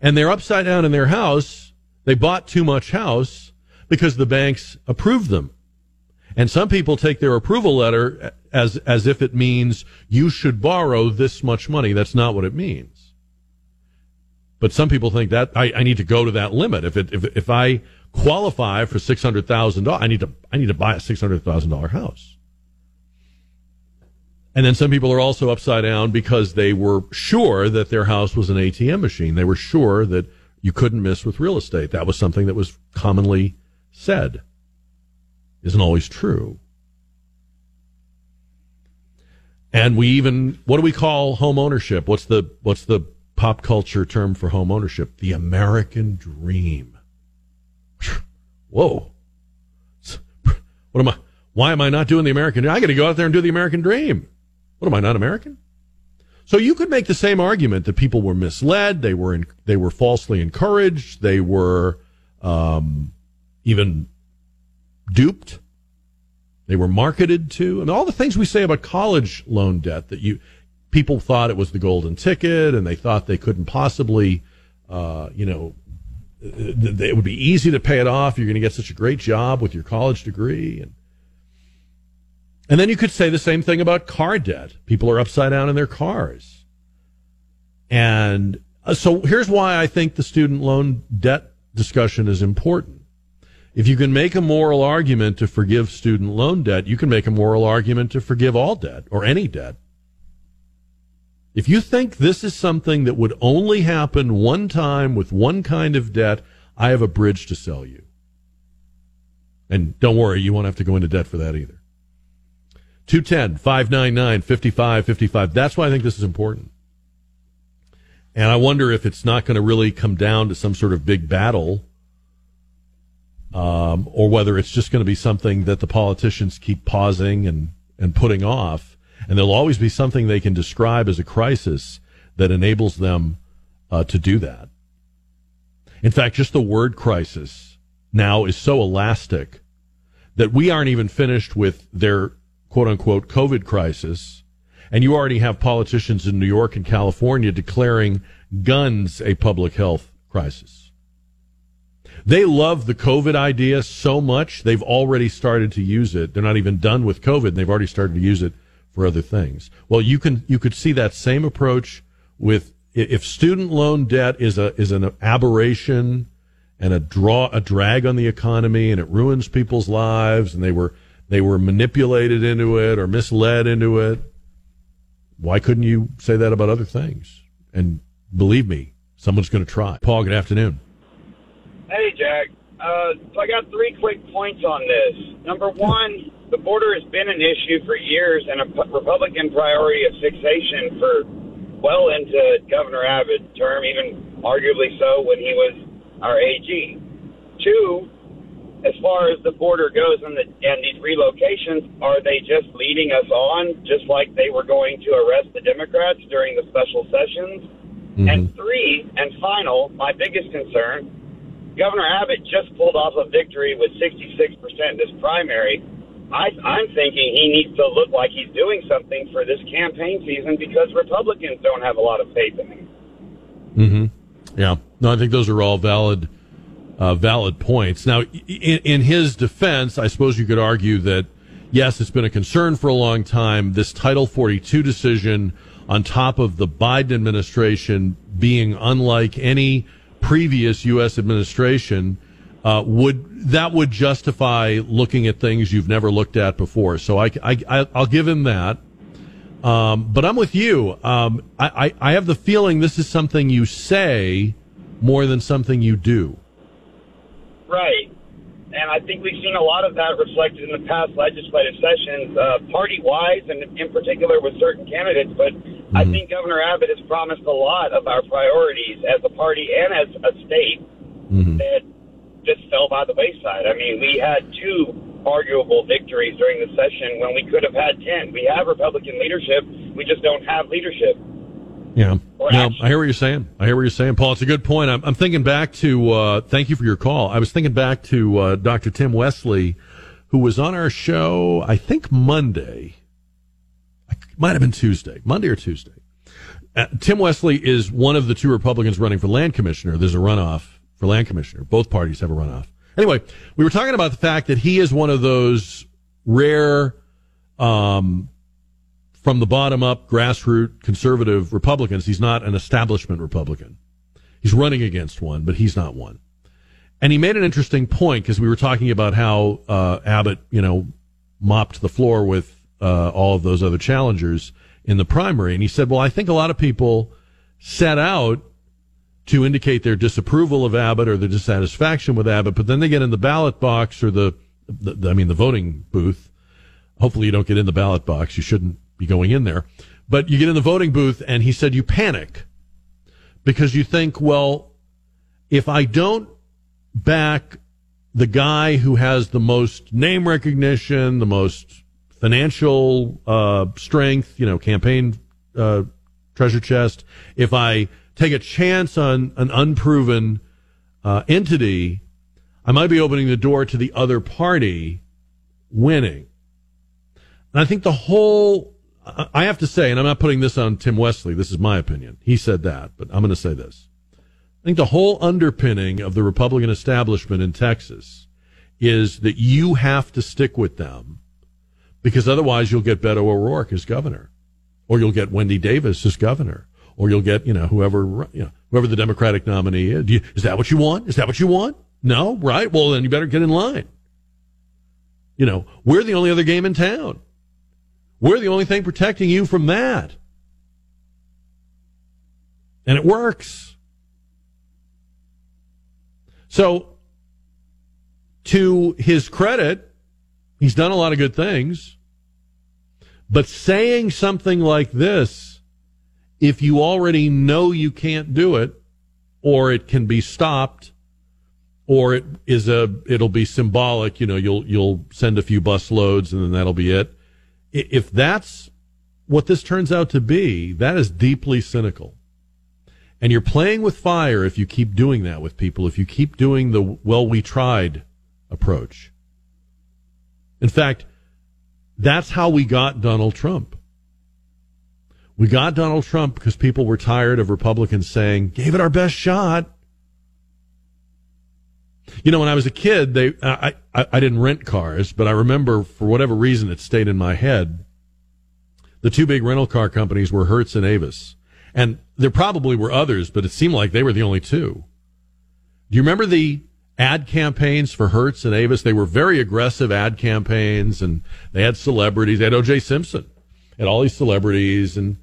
[SPEAKER 2] And they're upside down in their house. They bought too much house because the banks approved them. And some people take their approval letter as, as if it means you should borrow this much money. That's not what it means. But some people think that I, I need to go to that limit. If it, if, if I qualify for $600,000, I need to, I need to buy a $600,000 house. And then some people are also upside down because they were sure that their house was an ATM machine. They were sure that you couldn't miss with real estate. That was something that was commonly said. Isn't always true. And we even, what do we call home ownership? What's the, what's the pop culture term for home ownership? The American dream. Whoa. What am I, why am I not doing the American dream? I got to go out there and do the American dream. What am I not American? So you could make the same argument that people were misled, they were in, they were falsely encouraged, they were um, even duped, they were marketed to, and all the things we say about college loan debt that you people thought it was the golden ticket, and they thought they couldn't possibly, uh, you know, it would be easy to pay it off. You're going to get such a great job with your college degree, and and then you could say the same thing about car debt. People are upside down in their cars. And uh, so here's why I think the student loan debt discussion is important. If you can make a moral argument to forgive student loan debt, you can make a moral argument to forgive all debt or any debt. If you think this is something that would only happen one time with one kind of debt, I have a bridge to sell you. And don't worry, you won't have to go into debt for that either. 210 599 5555. That's why I think this is important. And I wonder if it's not going to really come down to some sort of big battle, um, or whether it's just going to be something that the politicians keep pausing and, and putting off. And there'll always be something they can describe as a crisis that enables them uh, to do that. In fact, just the word crisis now is so elastic that we aren't even finished with their quote unquote COVID crisis, and you already have politicians in New York and California declaring guns a public health crisis. They love the COVID idea so much, they've already started to use it. They're not even done with COVID, they've already started to use it for other things. Well, you can, you could see that same approach with, if student loan debt is a, is an aberration and a draw, a drag on the economy and it ruins people's lives and they were, they were manipulated into it or misled into it. Why couldn't you say that about other things? And believe me, someone's going to try. Paul, good afternoon.
[SPEAKER 12] Hey, Jack. Uh, so I got three quick points on this. Number one, the border has been an issue for years and a Republican priority of fixation for well into Governor Abbott's term, even arguably so when he was our AG. Two, as far as the border goes and, the, and these relocations, are they just leading us on, just like they were going to arrest the Democrats during the special sessions? Mm-hmm. And three, and final, my biggest concern, Governor Abbott just pulled off a victory with 66% in this primary. I, I'm thinking he needs to look like he's doing something for this campaign season because Republicans don't have a lot of faith in him.
[SPEAKER 2] Mm-hmm. Yeah. No, I think those are all valid uh, valid points. Now, in, in his defense, I suppose you could argue that yes, it's been a concern for a long time. This Title 42 decision, on top of the Biden administration being unlike any previous U.S. administration, uh, would that would justify looking at things you've never looked at before. So I, I, will give him that. Um, but I'm with you. Um, I, I have the feeling this is something you say more than something you do.
[SPEAKER 12] Right. And I think we've seen a lot of that reflected in the past legislative sessions, uh, party wise, and in particular with certain candidates. But mm-hmm. I think Governor Abbott has promised a lot of our priorities as a party and as a state mm-hmm. that just fell by the wayside. I mean, we had two arguable victories during the session when we could have had 10. We have Republican leadership, we just don't have leadership.
[SPEAKER 2] Yeah. No, I hear what you're saying. I hear what you're saying, Paul. It's a good point. I'm, I'm thinking back to, uh, thank you for your call. I was thinking back to uh, Dr. Tim Westley, who was on our show, I think Monday. Might have been Tuesday, Monday or Tuesday. Uh, Tim Westley is one of the two Republicans running for land commissioner. There's a runoff for land commissioner. Both parties have a runoff. Anyway, we were talking about the fact that he is one of those rare, um, from the bottom up, grassroots conservative Republicans. He's not an establishment Republican. He's running against one, but he's not one. And he made an interesting point because we were talking about how uh, Abbott, you know, mopped the floor with uh, all of those other challengers in the primary. And he said, well, I think a lot of people set out to indicate their disapproval of Abbott or their dissatisfaction with Abbott, but then they get in the ballot box or the, the, the I mean, the voting booth. Hopefully you don't get in the ballot box. You shouldn't be going in there, but you get in the voting booth and he said you panic because you think, well, if I don't back the guy who has the most name recognition, the most financial uh, strength, you know, campaign uh, treasure chest, if I take a chance on an unproven uh, entity, I might be opening the door to the other party winning. And I think the whole, I have to say, and I'm not putting this on Tim Westley, this is my opinion. He said that, but I'm going to say this. I think the whole underpinning of the Republican establishment in Texas is that you have to stick with them because otherwise you'll get Beto O'Rourke as governor or you'll get Wendy Davis as governor or you'll get, you know, whoever, you know, whoever the Democratic nominee is. You, is that what you want? Is that what you want? No, right? Well, then you better get in line. You know, we're the only other game in town. We're the only thing protecting you from that. And it works. So, to his credit, he's done a lot of good things. But saying something like this if you already know you can't do it, or it can be stopped, or it is a it'll be symbolic. You know, you'll you'll send a few bus loads and then that'll be it. If that's what this turns out to be, that is deeply cynical. And you're playing with fire if you keep doing that with people, if you keep doing the well, we tried approach. In fact, that's how we got Donald Trump. We got Donald Trump because people were tired of Republicans saying, gave it our best shot. You know, when I was a kid, they I, I, I didn't rent cars, but I remember for whatever reason it stayed in my head. The two big rental car companies were Hertz and Avis. And there probably were others, but it seemed like they were the only two. Do you remember the ad campaigns for Hertz and Avis? They were very aggressive ad campaigns and they had celebrities. They had OJ Simpson and all these celebrities and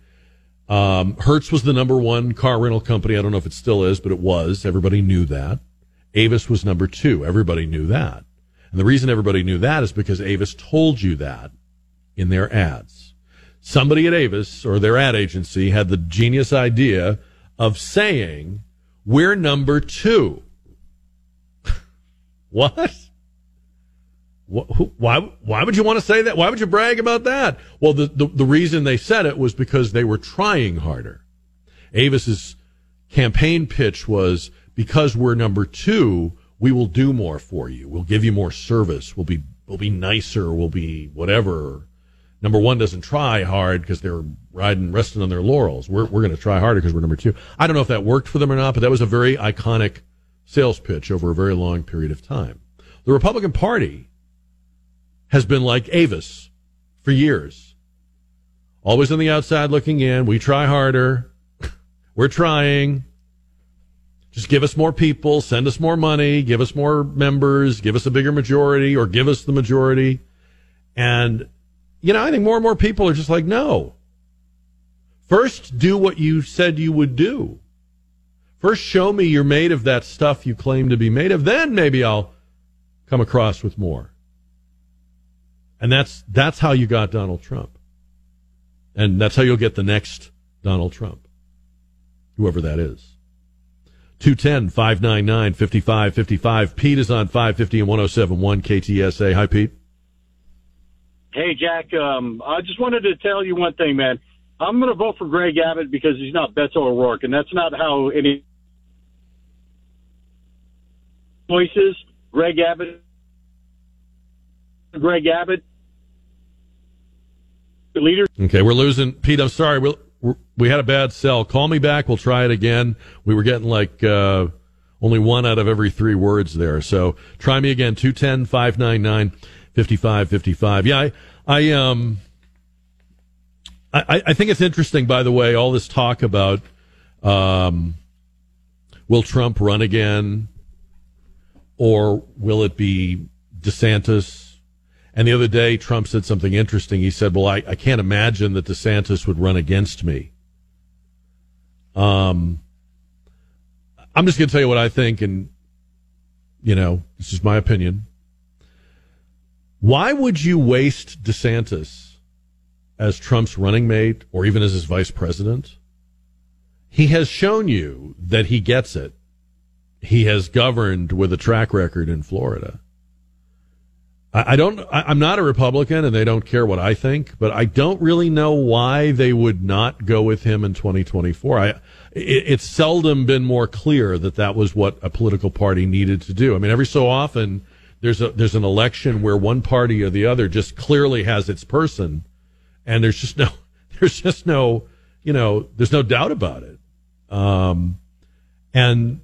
[SPEAKER 2] um, Hertz was the number one car rental company. I don't know if it still is, but it was. Everybody knew that. Avis was number two. Everybody knew that. And the reason everybody knew that is because Avis told you that in their ads. Somebody at Avis or their ad agency had the genius idea of saying, we're number two. what? Why, why would you want to say that? Why would you brag about that? Well, the, the, the reason they said it was because they were trying harder. Avis's campaign pitch was because we're number two, we will do more for you. We'll give you more service. We'll be, we'll be nicer. We'll be whatever. Number one doesn't try hard because they're riding, resting on their laurels. We're, we're going to try harder because we're number two. I don't know if that worked for them or not, but that was a very iconic sales pitch over a very long period of time. The Republican Party has been like Avis for years. Always on the outside looking in. We try harder. We're trying. Just give us more people, send us more money, give us more members, give us a bigger majority, or give us the majority. And, you know, I think more and more people are just like, no. First, do what you said you would do. First, show me you're made of that stuff you claim to be made of. Then maybe I'll come across with more. And that's that's how you got Donald Trump. And that's how you'll get the next Donald Trump. Whoever that is. 210 599 5555. Pete is on 550 and 1071 KTSA. Hi, Pete.
[SPEAKER 13] Hey, Jack. Um, I just wanted to tell you one thing, man. I'm going to vote for Greg Abbott because he's not Beto O'Rourke, and that's not how any choices. Greg Abbott Greg Abbott. The leader.
[SPEAKER 2] Okay, we're losing Pete. I'm sorry. We're, we had a bad cell. Call me back. We'll try it again. We were getting like uh, only one out of every three words there. So try me again. 210 599 5555. Yeah, I, I, um, I, I think it's interesting, by the way, all this talk about um, will Trump run again or will it be DeSantis? And the other day, Trump said something interesting. He said, Well, I, I can't imagine that DeSantis would run against me. Um, I'm just going to tell you what I think, and, you know, this is my opinion. Why would you waste DeSantis as Trump's running mate or even as his vice president? He has shown you that he gets it. He has governed with a track record in Florida. I, don't, I, am not a Republican and they don't care what I think, but I don't really know why they would not go with him in 2024. I, it, it's seldom been more clear that that was what a political party needed to do. I mean, every so often there's a, there's an election where one party or the other just clearly has its person and there's just no, there's just no, you know, there's no doubt about it. Um, and,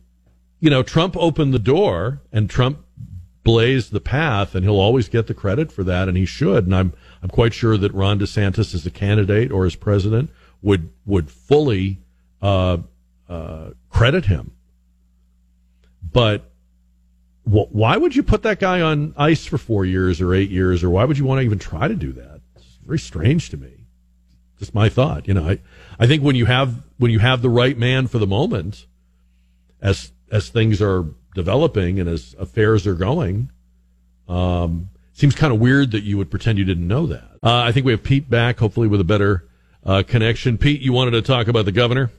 [SPEAKER 2] you know, Trump opened the door and Trump blazed the path and he'll always get the credit for that and he should. And I'm, I'm quite sure that Ron DeSantis as a candidate or as president would, would fully, uh, uh, credit him. But wh- why would you put that guy on ice for four years or eight years, or why would you want to even try to do that? It's very strange to me. Just my thought. You know, I, I think when you have when you have the right man for the moment, as as things are developing and as affairs are going, um, seems kind of weird that you would pretend you didn't know that. Uh, I think we have Pete back, hopefully with a better uh, connection. Pete, you wanted to talk about the governor.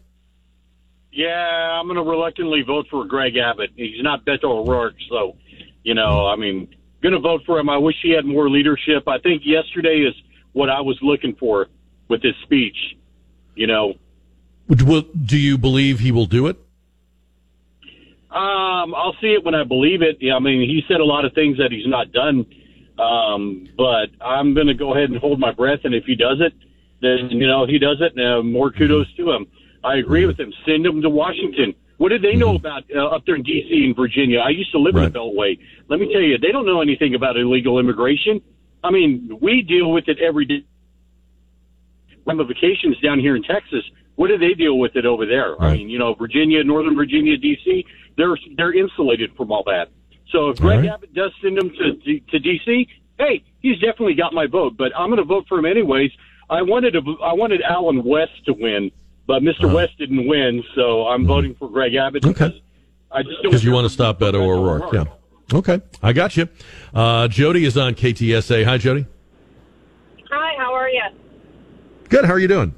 [SPEAKER 13] Yeah, I'm going to reluctantly vote for Greg Abbott. He's not Beto O'Rourke, so you know, I mean, going to vote for him. I wish he had more leadership. I think yesterday is what I was looking for with his speech. You know,
[SPEAKER 2] do you believe he will do it?
[SPEAKER 13] Um, I'll see it when I believe it. Yeah, I mean, he said a lot of things that he's not done. Um, but I'm going to go ahead and hold my breath, and if he does it, then you know he does it. And uh, more kudos to him. I agree with him. Send them to Washington. What do they know about uh, up there in D.C. and Virginia? I used to live
[SPEAKER 2] Right.
[SPEAKER 13] in the Beltway. Let me tell you, they don't know anything about illegal immigration. I mean, we deal with it every day. Ramifications down here in Texas. What do they deal with it over there? I mean, you know, Virginia, Northern Virginia, D.C. They're they're insulated from all that. So if Greg
[SPEAKER 2] right.
[SPEAKER 13] Abbott does send them to to D.C., hey, he's definitely got my vote. But I'm going to vote for him anyways. I wanted to I wanted Allen West to win, but mister
[SPEAKER 2] Uh-huh.
[SPEAKER 13] West didn't win, so I'm voting for Greg Abbott Okay. I just don't
[SPEAKER 2] Because you want to stop Beto O'Rourke. Yeah. Okay. I got you. Uh, Jody is on KTSA. Hi, Jody.
[SPEAKER 14] Hi, how are you?
[SPEAKER 2] Good. How are you doing?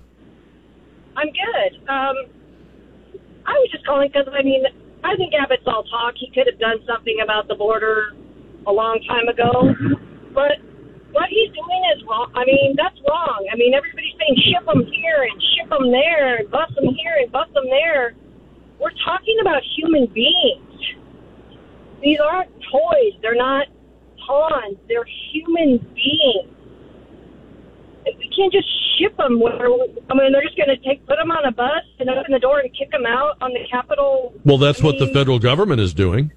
[SPEAKER 14] I'm good. Um, I was just calling because I mean, I think Abbott's all talk. He could have done something about the border a long time ago, but what he's doing is wrong. I mean, that's wrong. I mean, everybody's saying ship them here and ship them there and bust them here and bust them there. We're talking about human beings. These aren't toys. They're not pawns. They're human beings. We can't just ship them. Where, I mean, they're just going to take put them on a bus and open the door and kick them out on the Capitol.
[SPEAKER 2] Well, that's
[SPEAKER 14] I
[SPEAKER 2] what the federal government is doing.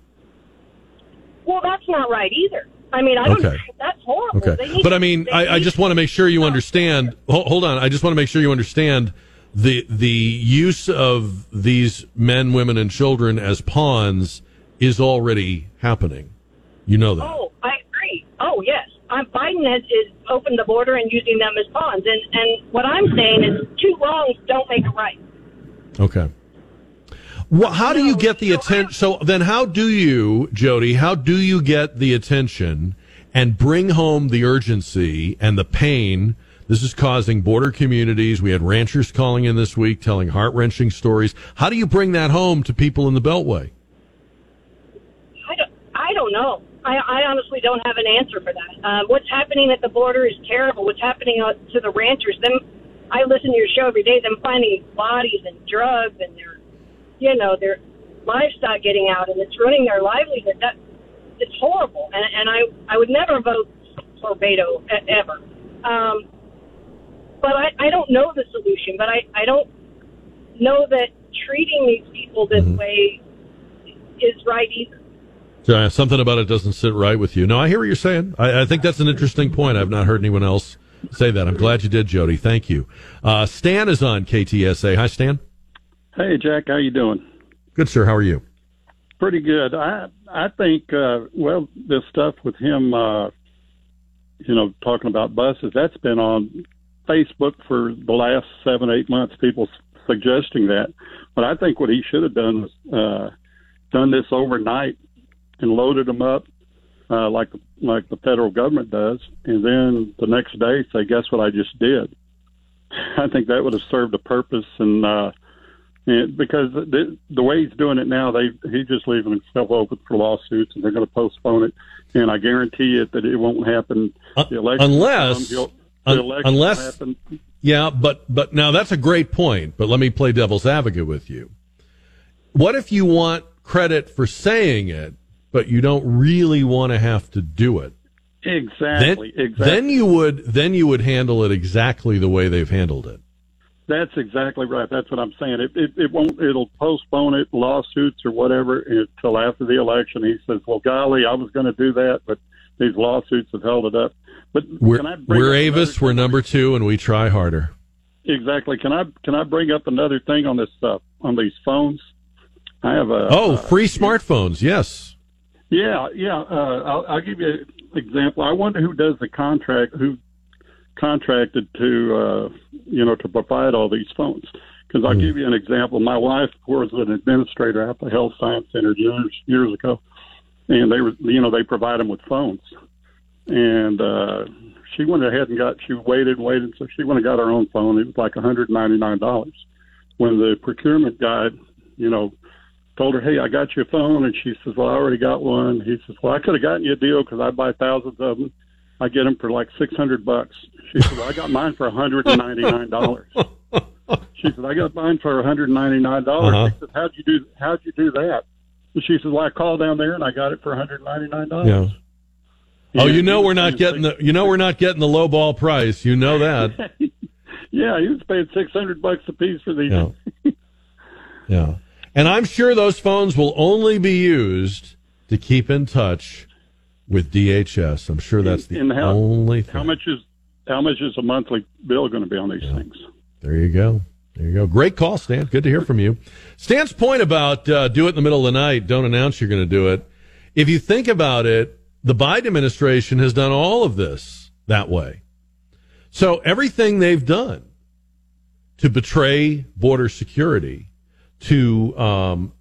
[SPEAKER 14] Well, that's not right either. I mean, I don't.
[SPEAKER 2] Okay.
[SPEAKER 14] That's horrible.
[SPEAKER 2] Okay.
[SPEAKER 14] need
[SPEAKER 2] But I mean, I, I just want to make sure you understand. Hold, hold on. I just want to make sure you understand the the use of these men, women, and children as pawns is already happening. You know that.
[SPEAKER 14] Oh, I agree. Oh, yes. Biden has is opened the border and using them as pawns. And and what I'm saying is, two wrongs don't make a right.
[SPEAKER 2] Okay. Well, how do you get the attention? So then, how do you, Jody? How do you get the attention and bring home the urgency and the pain? This is causing border communities. We had ranchers calling in this week, telling heart wrenching stories. How do you bring that home to people in the Beltway?
[SPEAKER 14] I don't, I don't know. I, I honestly don't have an answer for that. Um, what's happening at the border is terrible. What's happening to the ranchers? Them, I listen to your show every day. Them finding bodies and drugs and their, you know, their livestock getting out and it's ruining their livelihood. That it's horrible. And, and I, I would never vote for Beto e- ever. Um, but I, I don't know the solution. But I, I don't know that treating these people this way is right either.
[SPEAKER 2] So, uh, something about it doesn't sit right with you. No, I hear what you're saying. I, I think that's an interesting point. I've not heard anyone else say that. I'm glad you did, Jody. Thank you. Uh, Stan is on KTSA. Hi, Stan.
[SPEAKER 15] Hey, Jack, how you doing?
[SPEAKER 2] Good, sir. How are you?
[SPEAKER 15] Pretty good. I I think uh, well, this stuff with him, uh, you know, talking about buses, that's been on Facebook for the last seven, eight months. People suggesting that, but I think what he should have done was uh, done this overnight and loaded them up uh, like like the federal government does, and then the next day say, "Guess what I just did." I think that would have served a purpose, and, uh, and because the, the way he's doing it now, they he's just leaving himself open for lawsuits, and they're going to postpone it. And I guarantee it that it won't happen. The election
[SPEAKER 2] unless-
[SPEAKER 15] comes, the election
[SPEAKER 2] unless-
[SPEAKER 15] happen.
[SPEAKER 2] Yeah, but but now that's a great point. But let me play devil's advocate with you. What if you want credit for saying it, but you don't really want to have to do it?
[SPEAKER 15] Exactly.
[SPEAKER 2] Then,
[SPEAKER 15] exactly.
[SPEAKER 2] then you would then you would handle it exactly the way they've handled it.
[SPEAKER 15] That's exactly right. That's what I'm saying. It, it, it won't. It'll postpone it, lawsuits or whatever, until after the election. He says, "Well, golly, I was going to do that, but these lawsuits have held it up." But
[SPEAKER 2] We're
[SPEAKER 15] can I bring
[SPEAKER 2] we're Avis. We're number two, and we try harder.
[SPEAKER 15] Exactly. Can I can I bring up another thing on this uh, on these phones? I have a
[SPEAKER 2] Oh, free smartphones. Yes.
[SPEAKER 15] Yeah yeah. Uh, I'll, I'll give you an example. I wonder who does the contract who contracted to uh, you know to provide all these phones. Because I'll give you an example. My wife was an administrator at the Health Science Center years years ago, and they were you know they provide them with phones, and uh, she went ahead and got she waited waited, so she went and got her own phone. It was like one hundred ninety nine dollars. When the procurement guy, you know, told her, "Hey, I got you a phone," and she says, "Well, I already got one." He says, "Well, I could have gotten you a deal because I buy thousands of them. I get them for like six hundred bucks." She said, "Well, I got mine for one hundred and ninety nine dollars." She said, "I got mine for one hundred and ninety nine dollars."
[SPEAKER 2] Uh-huh.
[SPEAKER 15] She said, "How'd you do? How'd you do that?" And she said, "Well, I called down there and I got it for one hundred ninety nine dollars."
[SPEAKER 2] Yeah. Oh, you know we're not getting the you know we're not getting the low ball price. You know that.
[SPEAKER 15] Yeah, he was paying six hundred bucks a piece for these.
[SPEAKER 2] Yeah. Yeah. And I'm sure those phones will only be used to keep in touch with DHS. I'm sure that's the
[SPEAKER 15] And how,
[SPEAKER 2] only thing.
[SPEAKER 15] How much is how much is a monthly bill going to be on these things?
[SPEAKER 2] There you go. There you go. Great call, Stan. Good to hear from you. Stan's point about uh, do it in the middle of the night, don't announce you're going to do it. If you think about it, the Biden administration has done all of this that way. So everything they've done to betray border security, to um,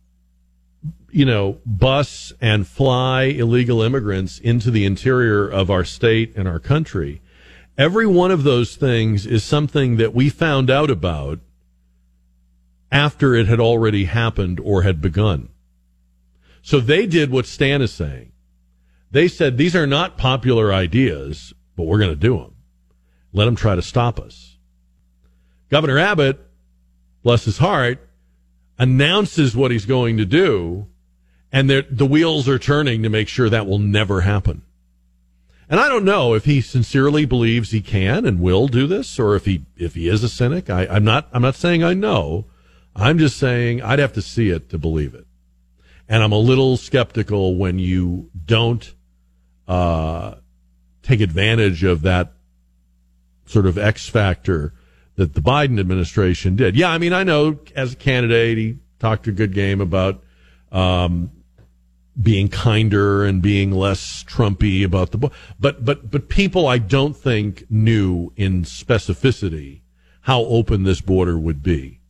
[SPEAKER 2] you know, bus and fly illegal immigrants into the interior of our state and our country. Every one of those things is something that we found out about after it had already happened or had begun. So they did what Stan is saying. They said these are not popular ideas, but we're going to do them. Let them try to stop us. Governor Abbott, bless his heart, announces what he's going to do, and the wheels are turning to make sure that will never happen. And I don't know if he sincerely believes he can and will do this, or if he if he is a cynic. I, I'm not. I'm not saying I know. I'm just saying I'd have to see it to believe it. And I'm a little skeptical when you don't uh, take advantage of that sort of X factor that the Biden administration did. Yeah, I mean, I know as a candidate, he talked a good game about um, being kinder and being less Trumpy about the book. But but but people, I don't think knew in specificity how open this border would be,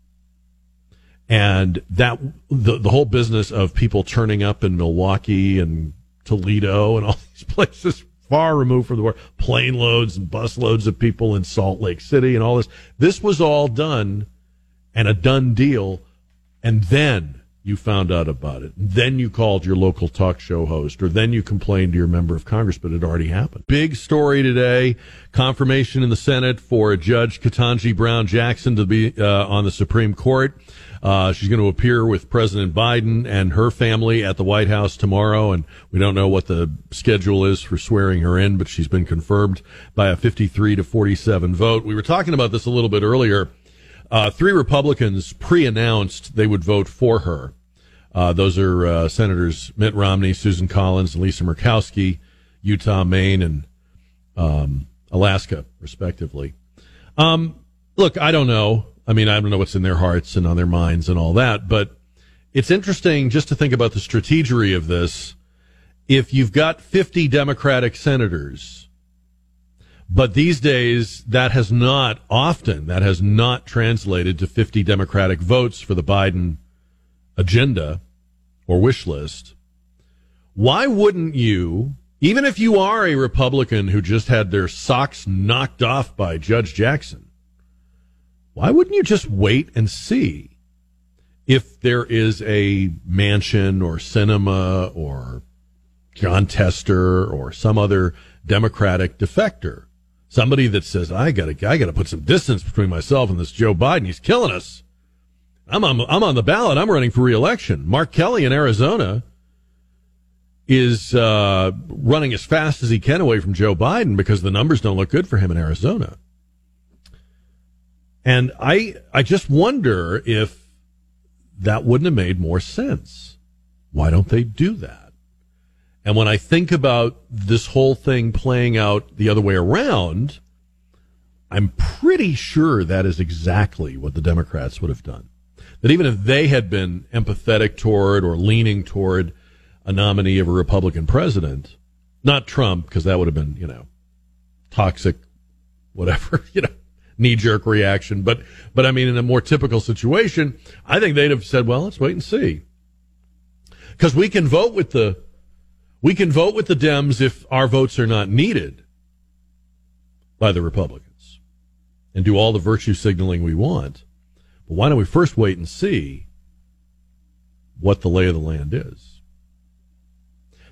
[SPEAKER 2] and that the the whole business of people turning up in Milwaukee and Toledo and all these places far removed from the border, plane loads and bus loads of people in Salt Lake City and all this. This was all done and a done deal, and then you found out about it. Then you called your local talk show host, or then you complained to your member of Congress, but it already happened. Big story today confirmation in the Senate for Judge Ketanji Brown Jackson to be uh, on the Supreme Court. Uh, she's going to appear with President Biden and her family at the White House tomorrow, and we don't know what the schedule is for swearing her in, but she's been confirmed by a 53 to 47 vote. We were talking about this a little bit earlier. Uh, three Republicans pre-announced they would vote for her. Uh, those are uh, Senators Mitt Romney, Susan Collins, and Lisa Murkowski, Utah, Maine, and um, Alaska, respectively. Um, look, I don't know. I mean, I don't know what's in their hearts and on their minds and all that, but it's interesting just to think about the strategery of this. If you've got 50 Democratic senators but these days, that has not often, that has not translated to 50 Democratic votes for the Biden agenda or wish list. Why wouldn't you, even if you are a Republican who just had their socks knocked off by Judge Jackson, why wouldn't you just wait and see if there is a Manchin or Sinema or Jon Tester or some other Democratic defector Somebody that says, I gotta, I gotta put some distance between myself and this Joe Biden. He's killing us. I'm on, I'm on the ballot. I'm running for reelection. Mark Kelly in Arizona is uh, running as fast as he can away from Joe Biden because the numbers don't look good for him in Arizona. And I, I just wonder if that wouldn't have made more sense. Why don't they do that? And when I think about this whole thing playing out the other way around, I'm pretty sure that is exactly what the Democrats would have done. That even if they had been empathetic toward or leaning toward a nominee of a Republican president, not Trump, because that would have been, you know, toxic, whatever, you know, knee jerk reaction. But, but I mean, in a more typical situation, I think they'd have said, well, let's wait and see. Because we can vote with the we can vote with the Dems if our votes are not needed by the Republicans and do all the virtue signaling we want. But why don't we first wait and see what the lay of the land is?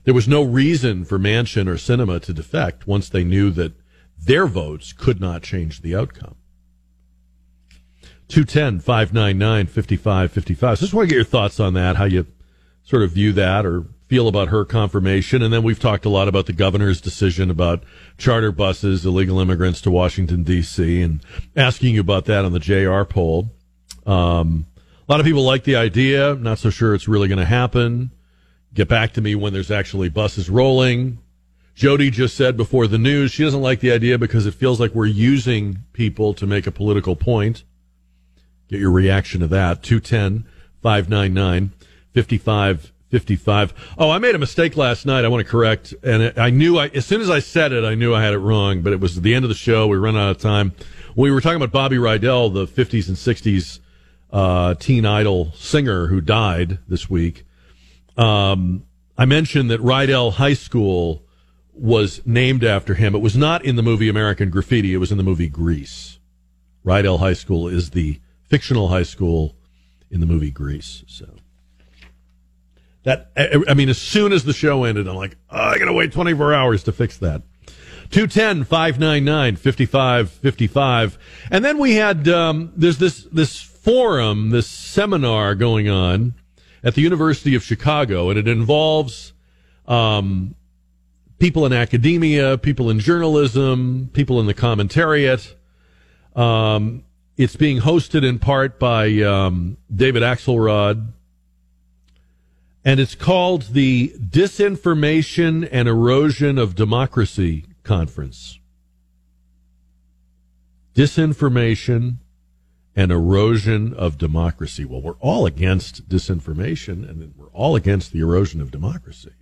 [SPEAKER 2] There was no reason for Manchin or Sinema to defect once they knew that their votes could not change the outcome. 210 599 5555. So just want to get your thoughts on that, how you sort of view that or feel about her confirmation. And then we've talked a lot about the governor's decision about charter buses, illegal immigrants to Washington, D.C., and asking you about that on the JR poll. Um, a lot of people like the idea. Not so sure it's really going to happen. Get back to me when there's actually buses rolling. Jody just said before the news she doesn't like the idea because it feels like we're using people to make a political point. Get your reaction to that. 210 599 55 55. Oh, I made a mistake last night. I want to correct. And I knew I, as soon as I said it, I knew I had it wrong, but it was the end of the show. We ran out of time. We were talking about Bobby Rydell, the 50s and 60s, uh, teen idol singer who died this week. Um, I mentioned that Rydell High School was named after him. It was not in the movie American Graffiti. It was in the movie Grease. Rydell High School is the fictional high school in the movie Grease. So. That I mean, as soon as the show ended, I'm like, oh, I gotta wait 24 hours to fix that. 210 599 5555. And then we had, um, there's this, this forum, this seminar going on at the University of Chicago, and it involves, um, people in academia, people in journalism, people in the commentariat. Um, it's being hosted in part by, um, David Axelrod, and it's called the Disinformation and Erosion of Democracy Conference. Disinformation and erosion of democracy. Well, we're all against disinformation and we're all against the erosion of democracy.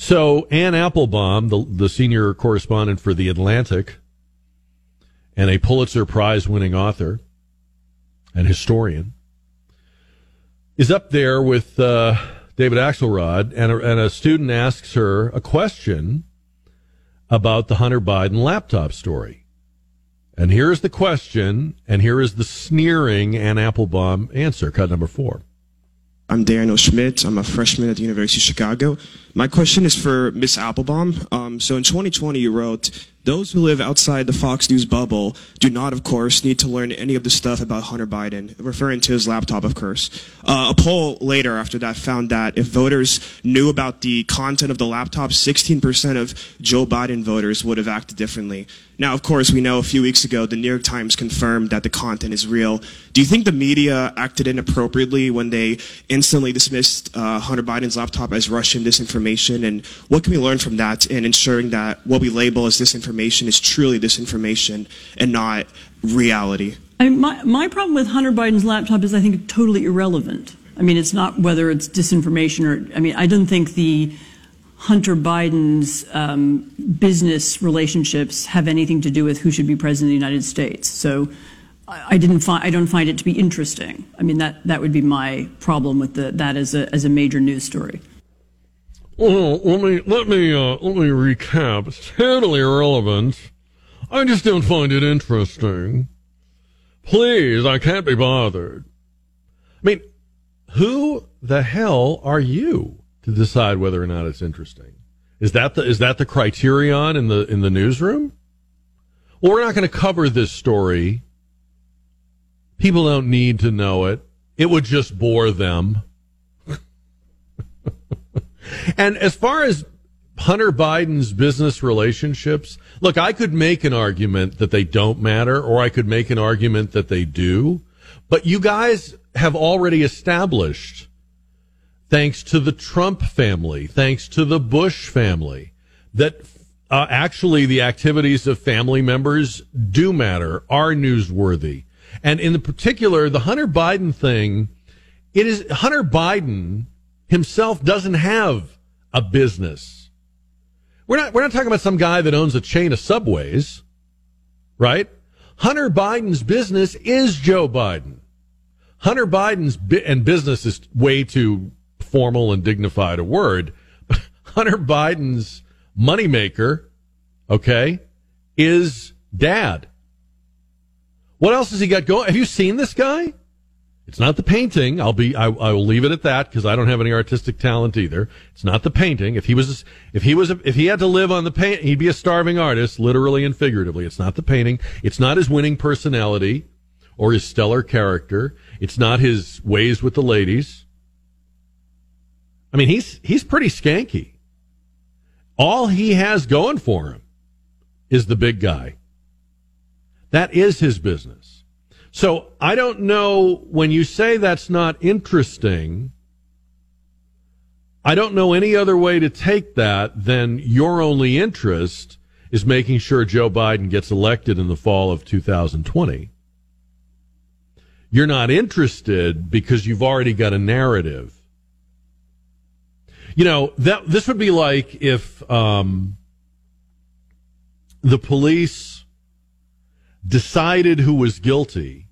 [SPEAKER 2] So Anne Applebaum, the, the senior correspondent for The Atlantic and a Pulitzer Prize winning author and historian, is up there with uh, David Axelrod, and a, and a student asks her a question about the Hunter Biden laptop story. And here's the question, and here is the sneering Anne Applebaum answer, cut number four.
[SPEAKER 6] I'm Daniel Schmidt. I'm a freshman at the University of Chicago. My question is for Miss Applebaum. Um, so in 2020, you wrote, those who live outside the Fox News bubble do not, of course, need to learn any of the stuff about Hunter Biden, referring to his laptop, of course. Uh, a poll later after that found that if voters knew about the content of the laptop, 16% of Joe Biden voters would have acted differently. Now, of course, we know a few weeks ago the New York Times confirmed that the content is real. Do you think the media acted inappropriately when they instantly dismissed uh, Hunter Biden's laptop as Russian disinformation? And what can we learn from that in ensuring that what we label as disinformation is truly disinformation and not reality?
[SPEAKER 7] I mean, my, my problem with Hunter Biden's laptop is I think totally irrelevant. I mean, it's not whether it's disinformation or, I mean, I don't think the Hunter Biden's um, business relationships have anything to do with who should be president of the United States. So I, I didn't find I don't find it to be interesting. I mean that that would be my problem with the, that as a as a major news story.
[SPEAKER 2] Well, let me let me uh, let me recap. It's totally irrelevant. I just don't find it interesting. Please, I can't be bothered. I mean, who the hell are you to decide whether or not it's interesting? Is that the is that the criterion in the in the newsroom? Well, we're not going to cover this story. People don't need to know it. It would just bore them. And as far as Hunter Biden's business relationships, look, I could make an argument that they don't matter, or I could make an argument that they do. But you guys have already established, thanks to the Trump family, thanks to the Bush family, that uh, actually the activities of family members do matter, are newsworthy. And in the particular, the Hunter Biden thing, it is Hunter Biden himself doesn't have a business. We're not, we're not talking about some guy that owns a chain of subways, right? Hunter Biden's business is Joe Biden. Hunter Biden's bi- and business is way too formal and dignified a word. Hunter Biden's moneymaker, okay, is dad. What else has he got going? Have you seen this guy? It's not the painting. I'll be. I, I will leave it at that because I don't have any artistic talent either. It's not the painting. If he was, if he was, if he had to live on the paint, he'd be a starving artist, literally and figuratively. It's not the painting. It's not his winning personality or his stellar character. It's not his ways with the ladies. I mean, he's he's pretty skanky. All he has going for him is the big guy. That is his business. So I don't know when you say that's not interesting. I don't know any other way to take that than your only interest is making sure Joe Biden gets elected in the fall of 2020. You're not interested because you've already got a narrative. You know, that this would be like if um, the police decided who was guilty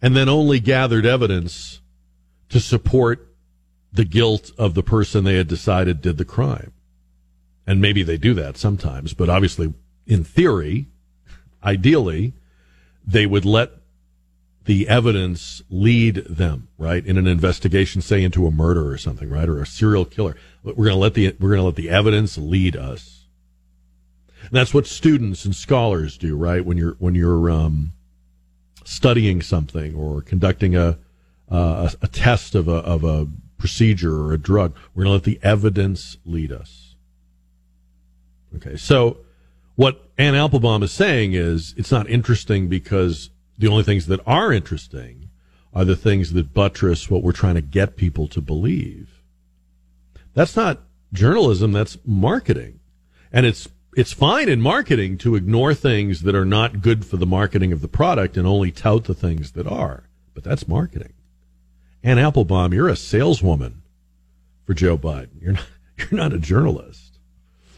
[SPEAKER 2] and then only gathered evidence to support the guilt of the person they had decided did the crime. And maybe they do that sometimes, but obviously, in theory, ideally, they would let the evidence lead them, right? In an investigation, say into a murder or something, right? Or a serial killer. We're going to let the, we're going to let the evidence lead us. And that's what students and scholars do, right? When you're, when you're, um, studying something or conducting a, uh, a, a test of a, of a procedure or a drug. We're going to let the evidence lead us. Okay, so what Anne Applebaum is saying is it's not interesting because the only things that are interesting are the things that buttress what we're trying to get people to believe. That's not journalism, that's marketing. And it's it's fine in marketing to ignore things that are not good for the marketing of the product and only tout the things that are. But that's marketing. Anne Applebaum, you're a saleswoman for Joe Biden. You're not, you're not a journalist.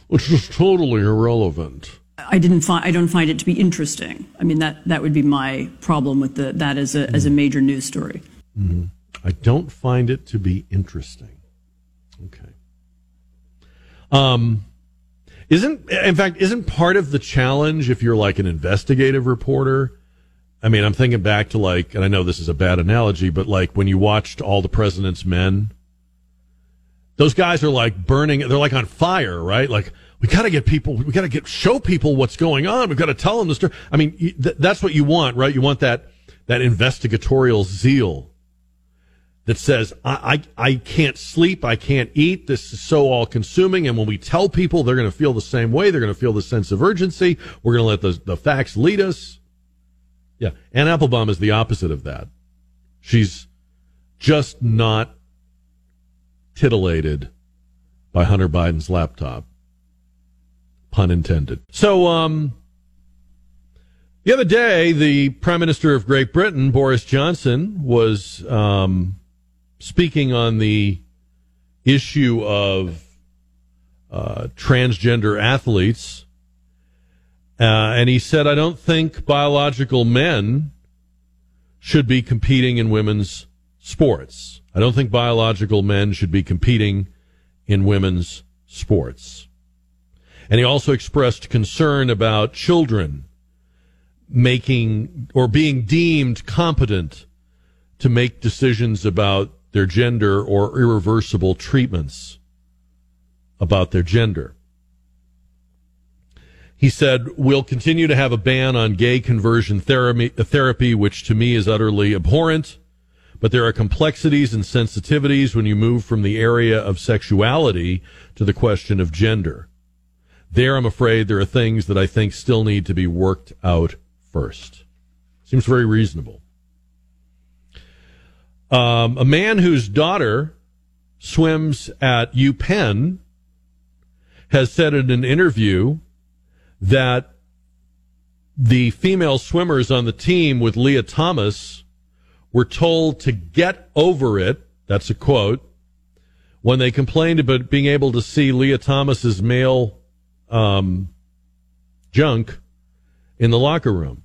[SPEAKER 2] Which is totally irrelevant.
[SPEAKER 7] I didn't find I don't find it to be interesting. I mean that that would be my problem with the that as a mm-hmm. as a major news story.
[SPEAKER 2] Mm-hmm. I don't find it to be interesting. Okay. Um, isn't in fact isn't part of the challenge if you're like an investigative reporter? I mean, I'm thinking back to like, and I know this is a bad analogy, but like when you watched All the President's Men, those guys are like burning, they're like on fire, right? Like, we got to get people, we got to get, show people what's going on. We've got to tell them the story. I mean, th- that's what you want, right? You want that, that investigatorial zeal that says, I, I, I can't sleep, I can't eat, this is so all consuming. And when we tell people, they're going to feel the same way. They're going to feel the sense of urgency. We're going to let the, the facts lead us. Yeah. Anne Applebaum is the opposite of that. She's just not titillated by Hunter Biden's laptop. Pun intended. So, um, the other day, the Prime Minister of Great Britain, Boris Johnson, was um, speaking on the issue of uh, transgender athletes. Uh, and he said, I don't think biological men should be competing in women's sports. I don't think biological men should be competing in women's sports. And he also expressed concern about children making or being deemed competent to make decisions about their gender or irreversible treatments about their gender. He said, We'll continue to have a ban on gay conversion therapy, which to me is utterly abhorrent. But there are complexities and sensitivities when you move from the area of sexuality to the question of gender. There, I'm afraid there are things that I think still need to be worked out first. Seems very reasonable. Um, a man whose daughter swims at UPenn has said in an interview that the female swimmers on the team with Lia Thomas were told to get over it. That's a quote. When they complained about being able to see Lia Thomas's male um, junk in the locker room.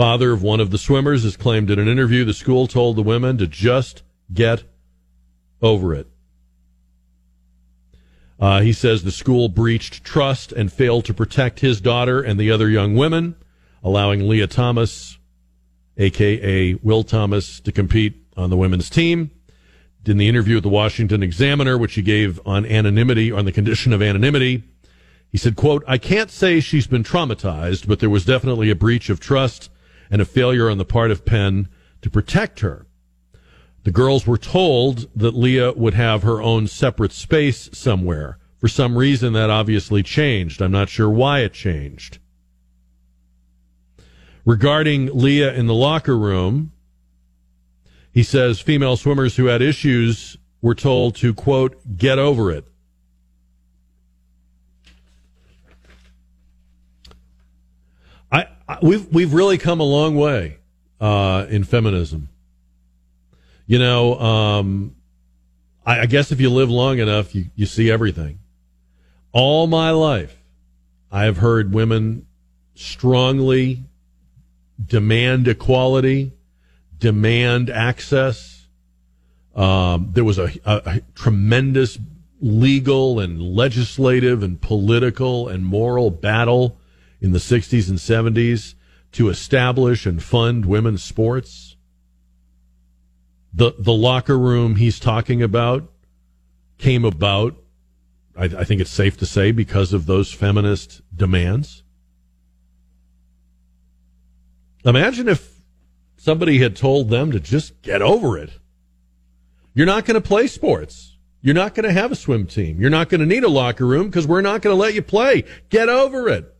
[SPEAKER 2] Father of one of the swimmers has claimed in an interview the school told the women to just get over it. Uh, he says the school breached trust and failed to protect his daughter and the other young women, allowing Lia Thomas, aka Will Thomas, to compete on the women's team. In the interview with the Washington Examiner, which he gave on anonymity, on the condition of anonymity, he said, quote, I can't say she's been traumatized, but there was definitely a breach of trust and a failure on the part of Penn to protect her. The girls were told that Lia would have her own separate space somewhere. For some reason, that obviously changed. I'm not sure why it changed. Regarding Lia in the locker room, he says female swimmers who had issues were told to, quote, get over it. I, I we've we've really come a long way uh, in feminism. You know, um, I, I guess if you live long enough, you, you see everything. All my life, I have heard women strongly demand equality, demand access. Um, there was a, a, a tremendous legal and legislative and political and moral battle in the 60s and 70s to establish and fund women's sports. The, the locker room he's talking about came about, I, I think it's safe to say, because of those feminist demands. Imagine if somebody had told them to just get over it. You're not going to play sports. You're not going to have a swim team. You're not going to need a locker room because we're not going to let you play. Get over it.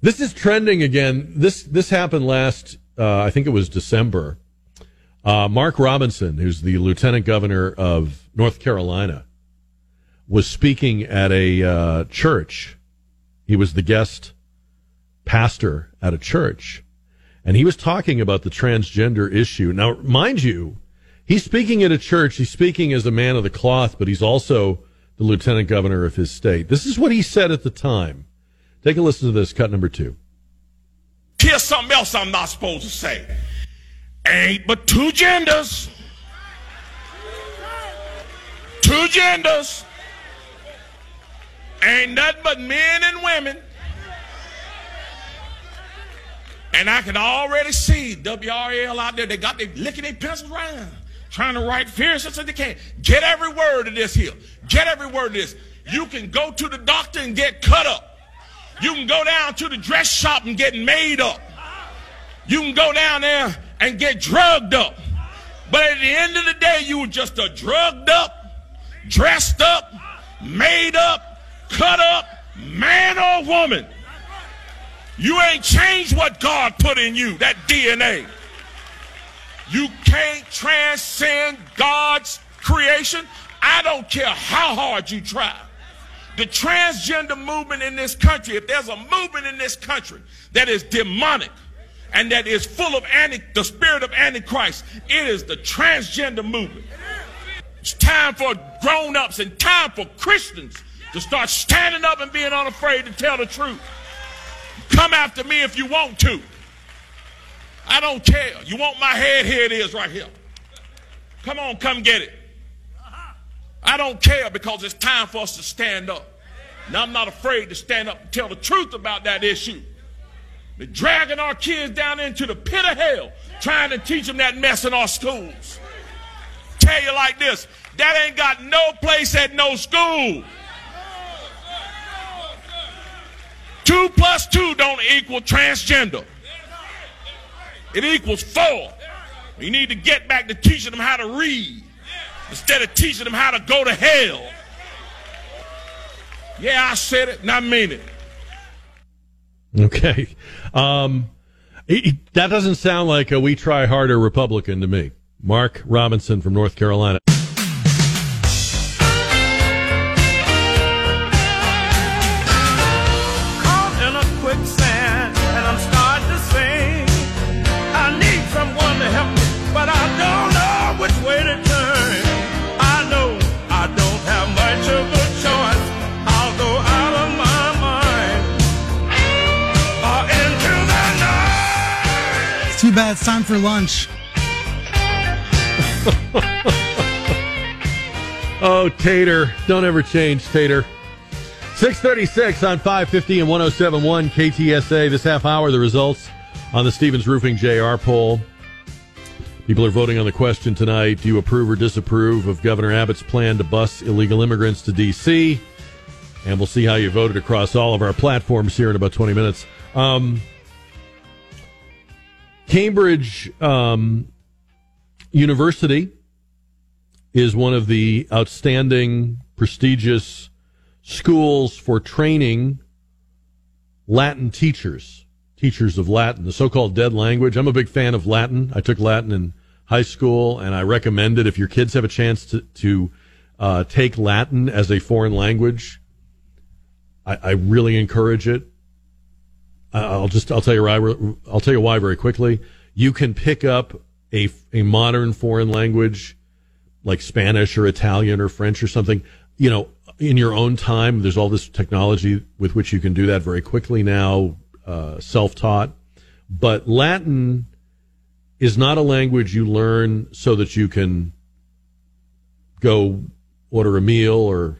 [SPEAKER 2] This is trending again. This this happened last. Uh, I think it was December. Uh, Mark Robinson, who's the lieutenant governor of North Carolina, was speaking at a uh, church. He was the guest pastor at a church, and he was talking about the transgender issue. Now, mind you, he's speaking at a church. He's speaking as a man of the cloth, but he's also the lieutenant governor of his state. This is what he said at the time. Take a listen to this, cut number two.
[SPEAKER 16] Here's something else I'm not supposed to say. Ain't but two genders. Two genders. ain't nothing but men and women. And I can already see WRAL out there. They got they licking their pencils around, trying to write fierce as they can. Get every word of this here. Get every word of this. You can go to the doctor and get cut up. You can go down to the dress shop and get made up. You can go down there and get drugged up. But at the end of the day, you were just a drugged up, dressed up, made up, cut up man or woman. You ain't changed what God put in you, that DNA. You can't transcend God's creation. I don't care how hard you try. The transgender movement in this country, if there's a movement in this country that is demonic and that is full of anti, the spirit of Antichrist, it is the transgender movement. It's time for grown ups and time for Christians to start standing up and being unafraid to tell the truth. Come after me if you want to. I don't care. You want my head? Here it is right here. Come on, come get it. I don't care because it's time for us to stand up. Now, I'm not afraid to stand up and tell the truth about that issue. They're dragging our kids down into the pit of hell, trying to teach them that mess in our schools. Tell you like this that ain't got no place at no school. Two plus two don't equal transgender. It equals four. You need to get back to teaching them how to read instead of teaching them how to go to hell. Yeah, I said it and I mean it.
[SPEAKER 2] Okay. Um, that doesn't sound like a we try harder Republican to me. Mark Robinson from North Carolina.
[SPEAKER 10] Too bad. It's time for lunch.
[SPEAKER 2] oh, Tater. Don't ever change, Tater. 636 on 550 and 1071 KTSA. This half hour, the results on the Stevens Roofing JR poll. People are voting on the question tonight. Do you approve or disapprove of Governor Abbott's plan to bus illegal immigrants to D.C.? And we'll see how you voted across all of our platforms here in about 20 minutes. Um, Cambridge um, University is one of the outstanding, prestigious schools for training Latin teachers, teachers of Latin, the so called dead language. I'm a big fan of Latin. I took Latin in high school, and I recommend it if your kids have a chance to, to uh, take Latin as a foreign language. I, I really encourage it. I'll just I'll tell you why I'll tell you why very quickly. You can pick up a a modern foreign language like Spanish or Italian or French or something, you know, in your own time. There's all this technology with which you can do that very quickly now, uh, self taught. But Latin is not a language you learn so that you can go order a meal or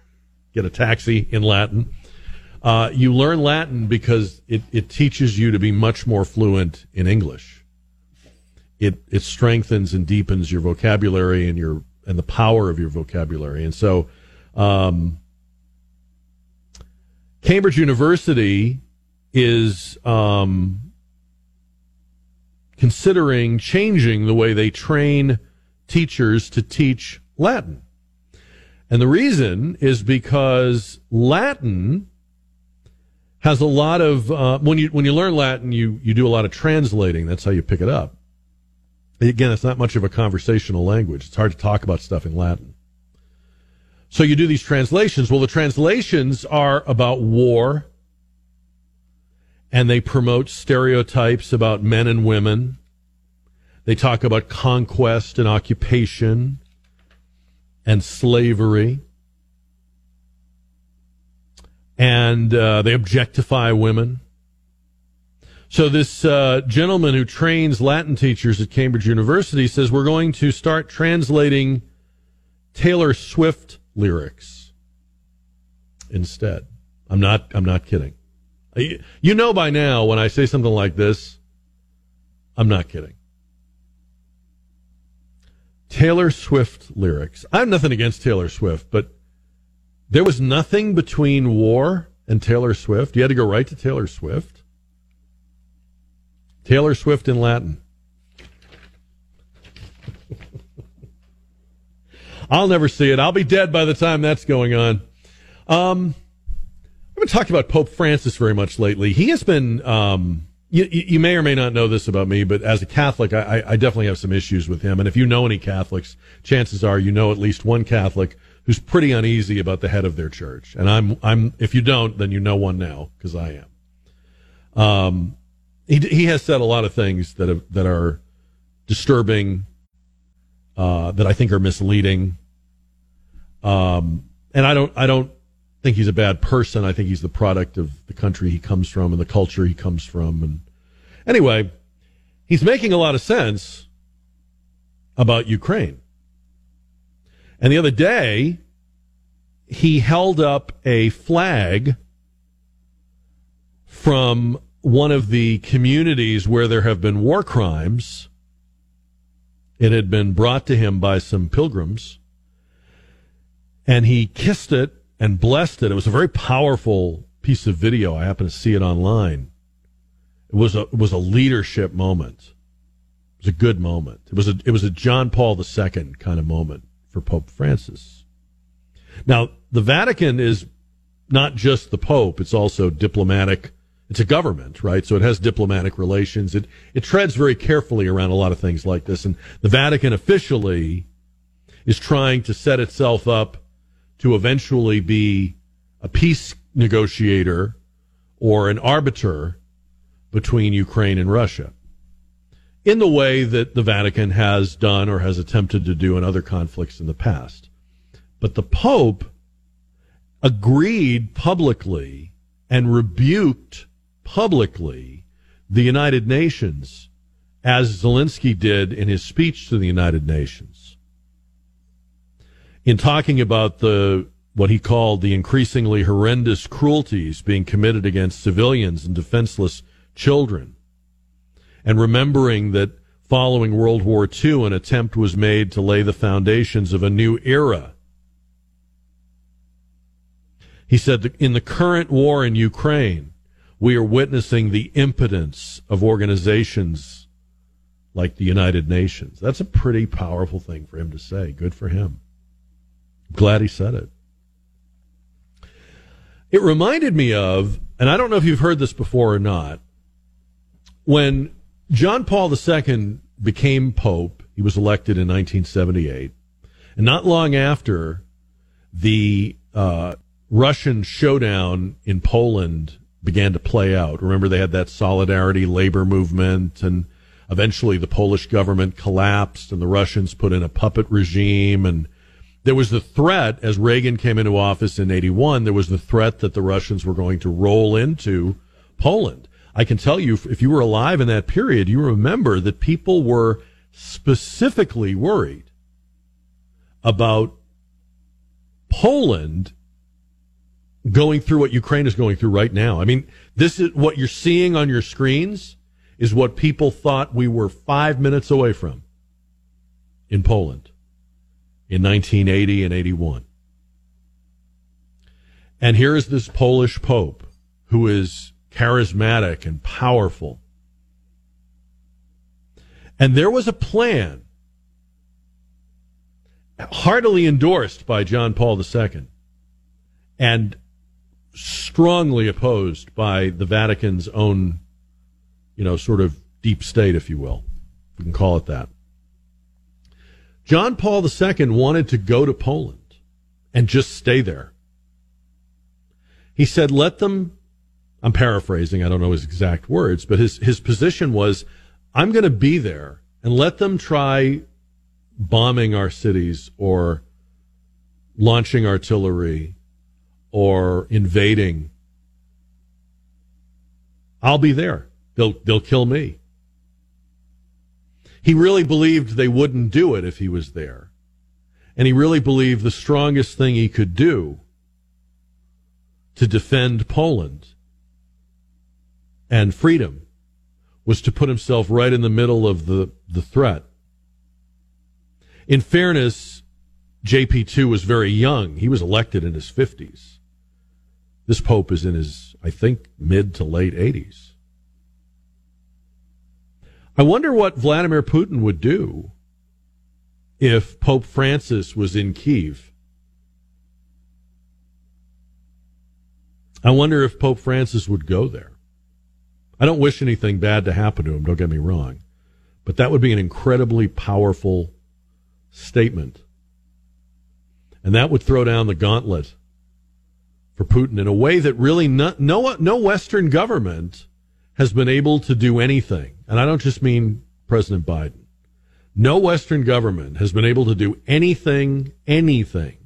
[SPEAKER 2] get a taxi in Latin. Uh, you learn Latin because it, it teaches you to be much more fluent in English. It it strengthens and deepens your vocabulary and your and the power of your vocabulary. And so, um, Cambridge University is um, considering changing the way they train teachers to teach Latin. And the reason is because Latin has a lot of uh, when you when you learn Latin, you you do a lot of translating. That's how you pick it up. Again, it's not much of a conversational language. It's hard to talk about stuff in Latin. So you do these translations. Well, the translations are about war, and they promote stereotypes about men and women. They talk about conquest and occupation and slavery and uh, they objectify women. So this uh, gentleman who trains Latin teachers at Cambridge University says we're going to start translating Taylor Swift lyrics instead. I'm not. I'm not kidding. You know by now when I say something like this, I'm not kidding. Taylor Swift lyrics. I have nothing against Taylor Swift, but there was nothing between war and Taylor Swift. You had to go right to Taylor Swift. Taylor Swift in Latin. I'll never see it. I'll be dead by the time that's going on. Um, I've been talking about Pope Francis very much lately. He has been. Um, you, you, may or may not know this about me, but as a Catholic, I, I, definitely have some issues with him. And if you know any Catholics, chances are you know at least one Catholic who's pretty uneasy about the head of their church. And I'm, I'm, if you don't, then you know one now because I am. Um, he, he has said a lot of things that have, that are disturbing, uh, that I think are misleading. Um, and I don't, I don't think he's a bad person. I think he's the product of the country he comes from and the culture he comes from. And anyway, he's making a lot of sense about Ukraine. And the other day, he held up a flag from one of the communities where there have been war crimes. It had been brought to him by some pilgrims. And he kissed it and blessed it. It was a very powerful piece of video. I happened to see it online. It was a it was a leadership moment. It was a good moment. It was a it was a John Paul II kind of moment for Pope Francis. Now, the Vatican is not just the Pope, it's also diplomatic. It's a government, right? So it has diplomatic relations. It, it treads very carefully around a lot of things like this. And the Vatican officially is trying to set itself up to eventually be a peace negotiator or an arbiter between Ukraine and Russia in the way that the Vatican has done or has attempted to do in other conflicts in the past. But the Pope agreed publicly and rebuked publicly the United Nations as Zelensky did in his speech to the United Nations. In talking about the what he called the increasingly horrendous cruelties being committed against civilians and defenseless children and remembering that following World War II, an attempt was made to lay the foundations of a new era. He said in the current war in Ukraine, we are witnessing the impotence of organizations like the United Nations. That's a pretty powerful thing for him to say. Good for him. Glad he said it. It reminded me of, and I don't know if you've heard this before or not, when John Paul II became Pope. He was elected in 1978. And not long after, the uh, Russian showdown in Poland began to play out. Remember, they had that solidarity labor movement, and eventually the Polish government collapsed, and the Russians put in a puppet regime. And there was the threat, as Reagan came into office in 81, there was the threat that the Russians were going to roll into Poland. I can tell you, if you were alive in that period, you remember that people were specifically worried about Poland going through what Ukraine is going through right now. I mean, this is what you're seeing on your screens is what people thought we were five minutes away from in Poland in 1980 and 81. And here is this Polish Pope who is charismatic and powerful. And there was a plan heartily endorsed by John Paul II and strongly opposed by the Vatican's own, you know, sort of deep state, if you will. We can call it that. John Paul II wanted to go to Poland and just stay there. He said, let them I'm paraphrasing, I don't know his exact words, but his, his position was I'm going to be there and let them try bombing our cities or launching artillery or invading. I'll be there. They'll, they'll kill me. He really believed they wouldn't do it if he was there. And he really believed the strongest thing he could do to defend Poland and freedom was to put himself right in the middle of the, the threat. In fairness, JP2 was very young. He was elected in his 50s. This Pope is in his, I think, mid to late 80s. I wonder what Vladimir Putin would do if Pope Francis was in Kiev. I wonder if Pope Francis would go there. I don't wish anything bad to happen to him, don't get me wrong. But that would be an incredibly powerful statement. And that would throw down the gauntlet for Putin in a way that really no, no, no Western government has been able to do anything. And I don't just mean President Biden. No Western government has been able to do anything, anything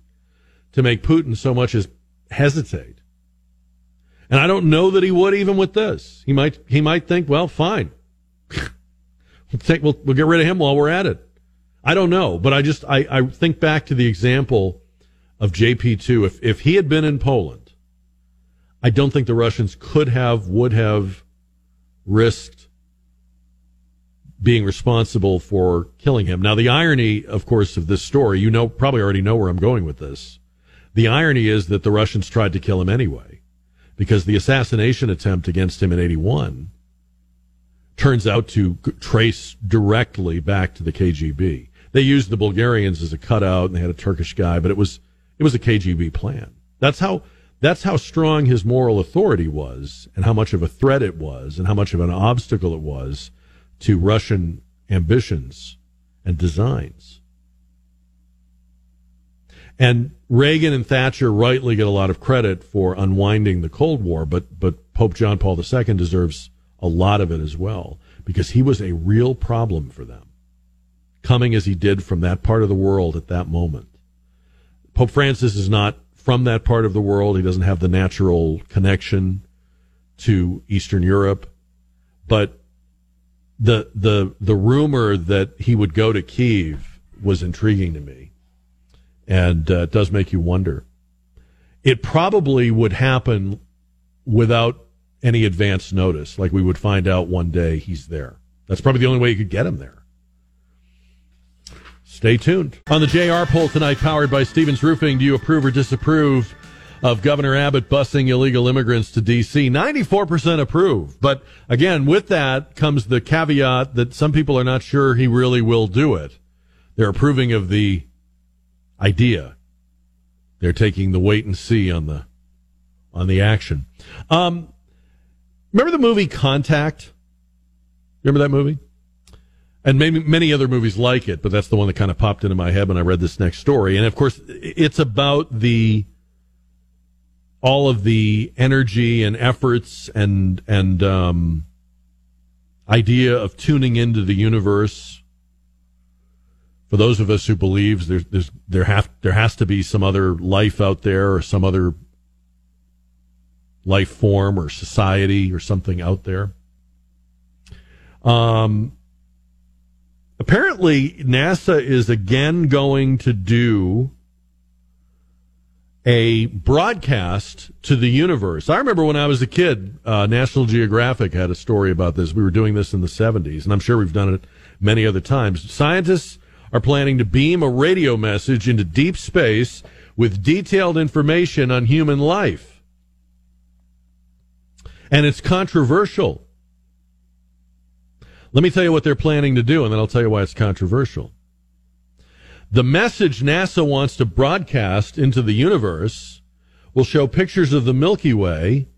[SPEAKER 2] to make Putin so much as hesitate. And I don't know that he would even with this. He might, he might think, well, fine. we'll take, we'll, we'll get rid of him while we're at it. I don't know, but I just, I, I think back to the example of JP2. If, if he had been in Poland, I don't think the Russians could have, would have risked being responsible for killing him. Now, the irony, of course, of this story, you know, probably already know where I'm going with this. The irony is that the Russians tried to kill him anyway, because the assassination attempt against him in 81 turns out to trace directly back to the KGB. They used the Bulgarians as a cutout and they had a Turkish guy, but it was, it was a KGB plan. That's how, that's how strong his moral authority was and how much of a threat it was and how much of an obstacle it was to Russian ambitions and designs. And Reagan and Thatcher rightly get a lot of credit for unwinding the Cold War, but, but Pope John Paul II deserves a lot of it as well because he was a real problem for them, coming as he did from that part of the world at that moment. Pope Francis is not from that part of the world. He doesn't have the natural connection to Eastern Europe, but the the the rumor that he would go to Kiev was intriguing to me, and uh, it does make you wonder. It probably would happen without any advance notice. Like we would find out one day he's there. That's probably the only way you could get him there. Stay tuned. On the JR poll tonight, powered by Stevens Roofing, do you approve or disapprove of Governor Abbott busing illegal immigrants to D.C. 94% approve. But again, with that comes the caveat that some people are not sure he really will do it. They're approving of the idea. They're taking the wait and see on the on the action. Um, remember the movie Contact? Remember that movie? And maybe many other movies like it, but that's the one that kind of popped into my head when I read this next story. And of course, it's about the all of the energy and efforts and and um, idea of tuning into the universe. For those of us who believes there's, there's there have there has to be some other life out there or some other life form or society or something out there. Um, apparently, NASA is again going to do a broadcast to the universe. I remember when I was a kid, uh, National Geographic had a story about this. We were doing this in the 70s, and I'm sure we've done it many other times. Scientists are planning to beam a radio message into deep space with detailed information on human life. And it's controversial. Let me tell you what they're planning to do, and then I'll tell you why it's controversial. The message NASA wants to broadcast into the universe will show pictures of the Milky Way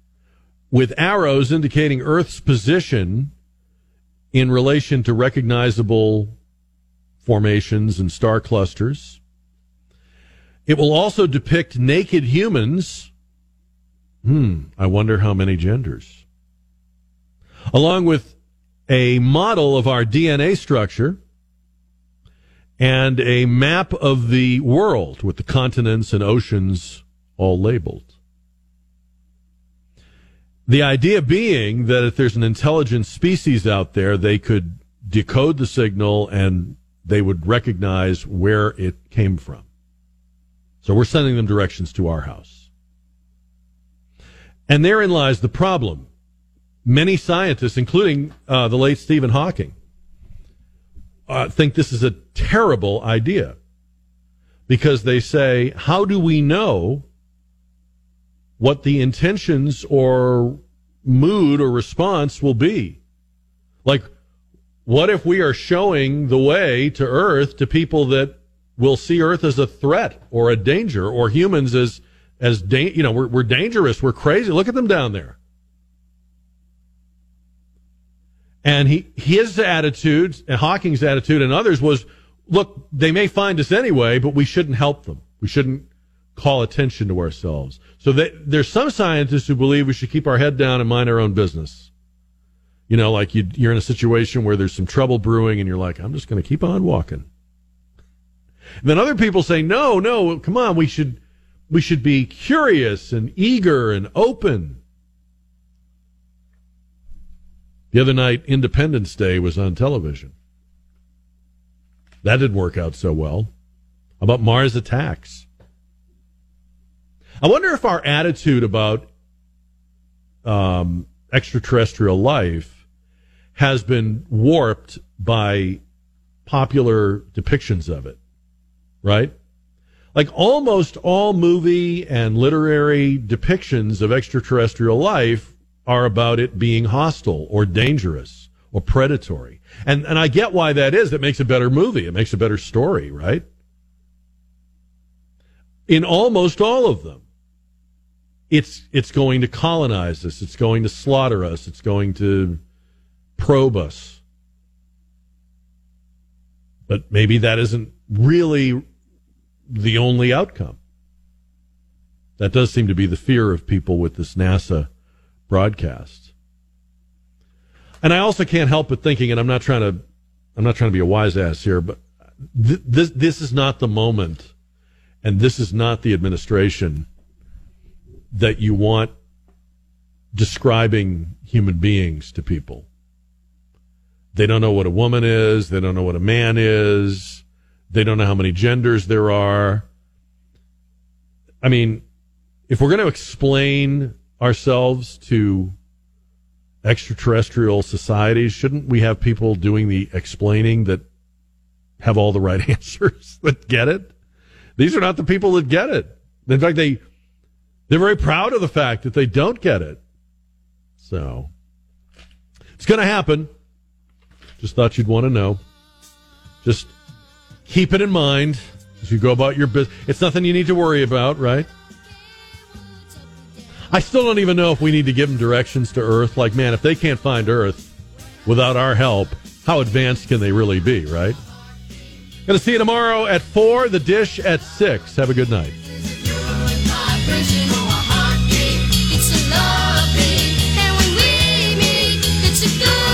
[SPEAKER 2] with arrows indicating Earth's position in relation to recognizable formations and star clusters. It will also depict naked humans. Hmm, I wonder how many genders. Along with a model of our DNA structure and a map of the world with the continents and oceans all labeled. The idea being that if there's an intelligent species out there, they could decode the signal and they would recognize where it came from. So we're sending them directions to our house. And therein lies the problem. Many scientists, including uh, the late Stephen Hawking, uh, think this is a terrible idea because they say, how do we know what the intentions or mood or response will be? Like, what if we are showing the way to Earth to people that will see Earth as a threat or a danger or humans as, as, da- you know, we're, we're dangerous, we're crazy. Look at them down there. And he, his attitude, and Hawking's attitude, and others was, look, they may find us anyway, but we shouldn't help them. We shouldn't call attention to ourselves. So there's some scientists who believe we should keep our head down and mind our own business. You know, like you, you're in a situation where there's some trouble brewing, and you're like, I'm just going to keep on walking. And then other people say, no, no, come on, we should, we should be curious and eager and open. The other night, Independence Day was on television. That didn't work out so well. How about Mars attacks? I wonder if our attitude about um, extraterrestrial life has been warped by popular depictions of it, right? Like almost all movie and literary depictions of extraterrestrial life are about it being hostile or dangerous or predatory. And and I get why that is. It makes a better movie. It makes a better story, right? In almost all of them, it's it's going to colonize us. It's going to slaughter us. It's going to probe us. But maybe that isn't really the only outcome. That does seem to be the fear of people with this NASA broadcast. And I also can't help but thinking, and I'm not trying to, I'm not trying to be a wise ass here, but th- this this is not the moment, and this is not the administration that you want describing human beings to people. They don't know what a woman is. They don't know what a man is. They don't know how many genders there are. I mean, if we're going to explain ourselves to extraterrestrial societies, shouldn't we have people doing the explaining that have all the right answers that get it? These are not the people that get it. In fact, they they're very proud of the fact that they don't get it. So it's going to happen. Just thought you'd want to know. Just keep it in mind as you go about your business. It's nothing you need to worry about, right? I still don't even know if we need to give them directions to Earth. Like, man, if they can't find Earth without our help, how advanced can they really be, right? Going to see you tomorrow at 4, the dish at 6. Have a good night. It's a love, and when we meet, it's a good.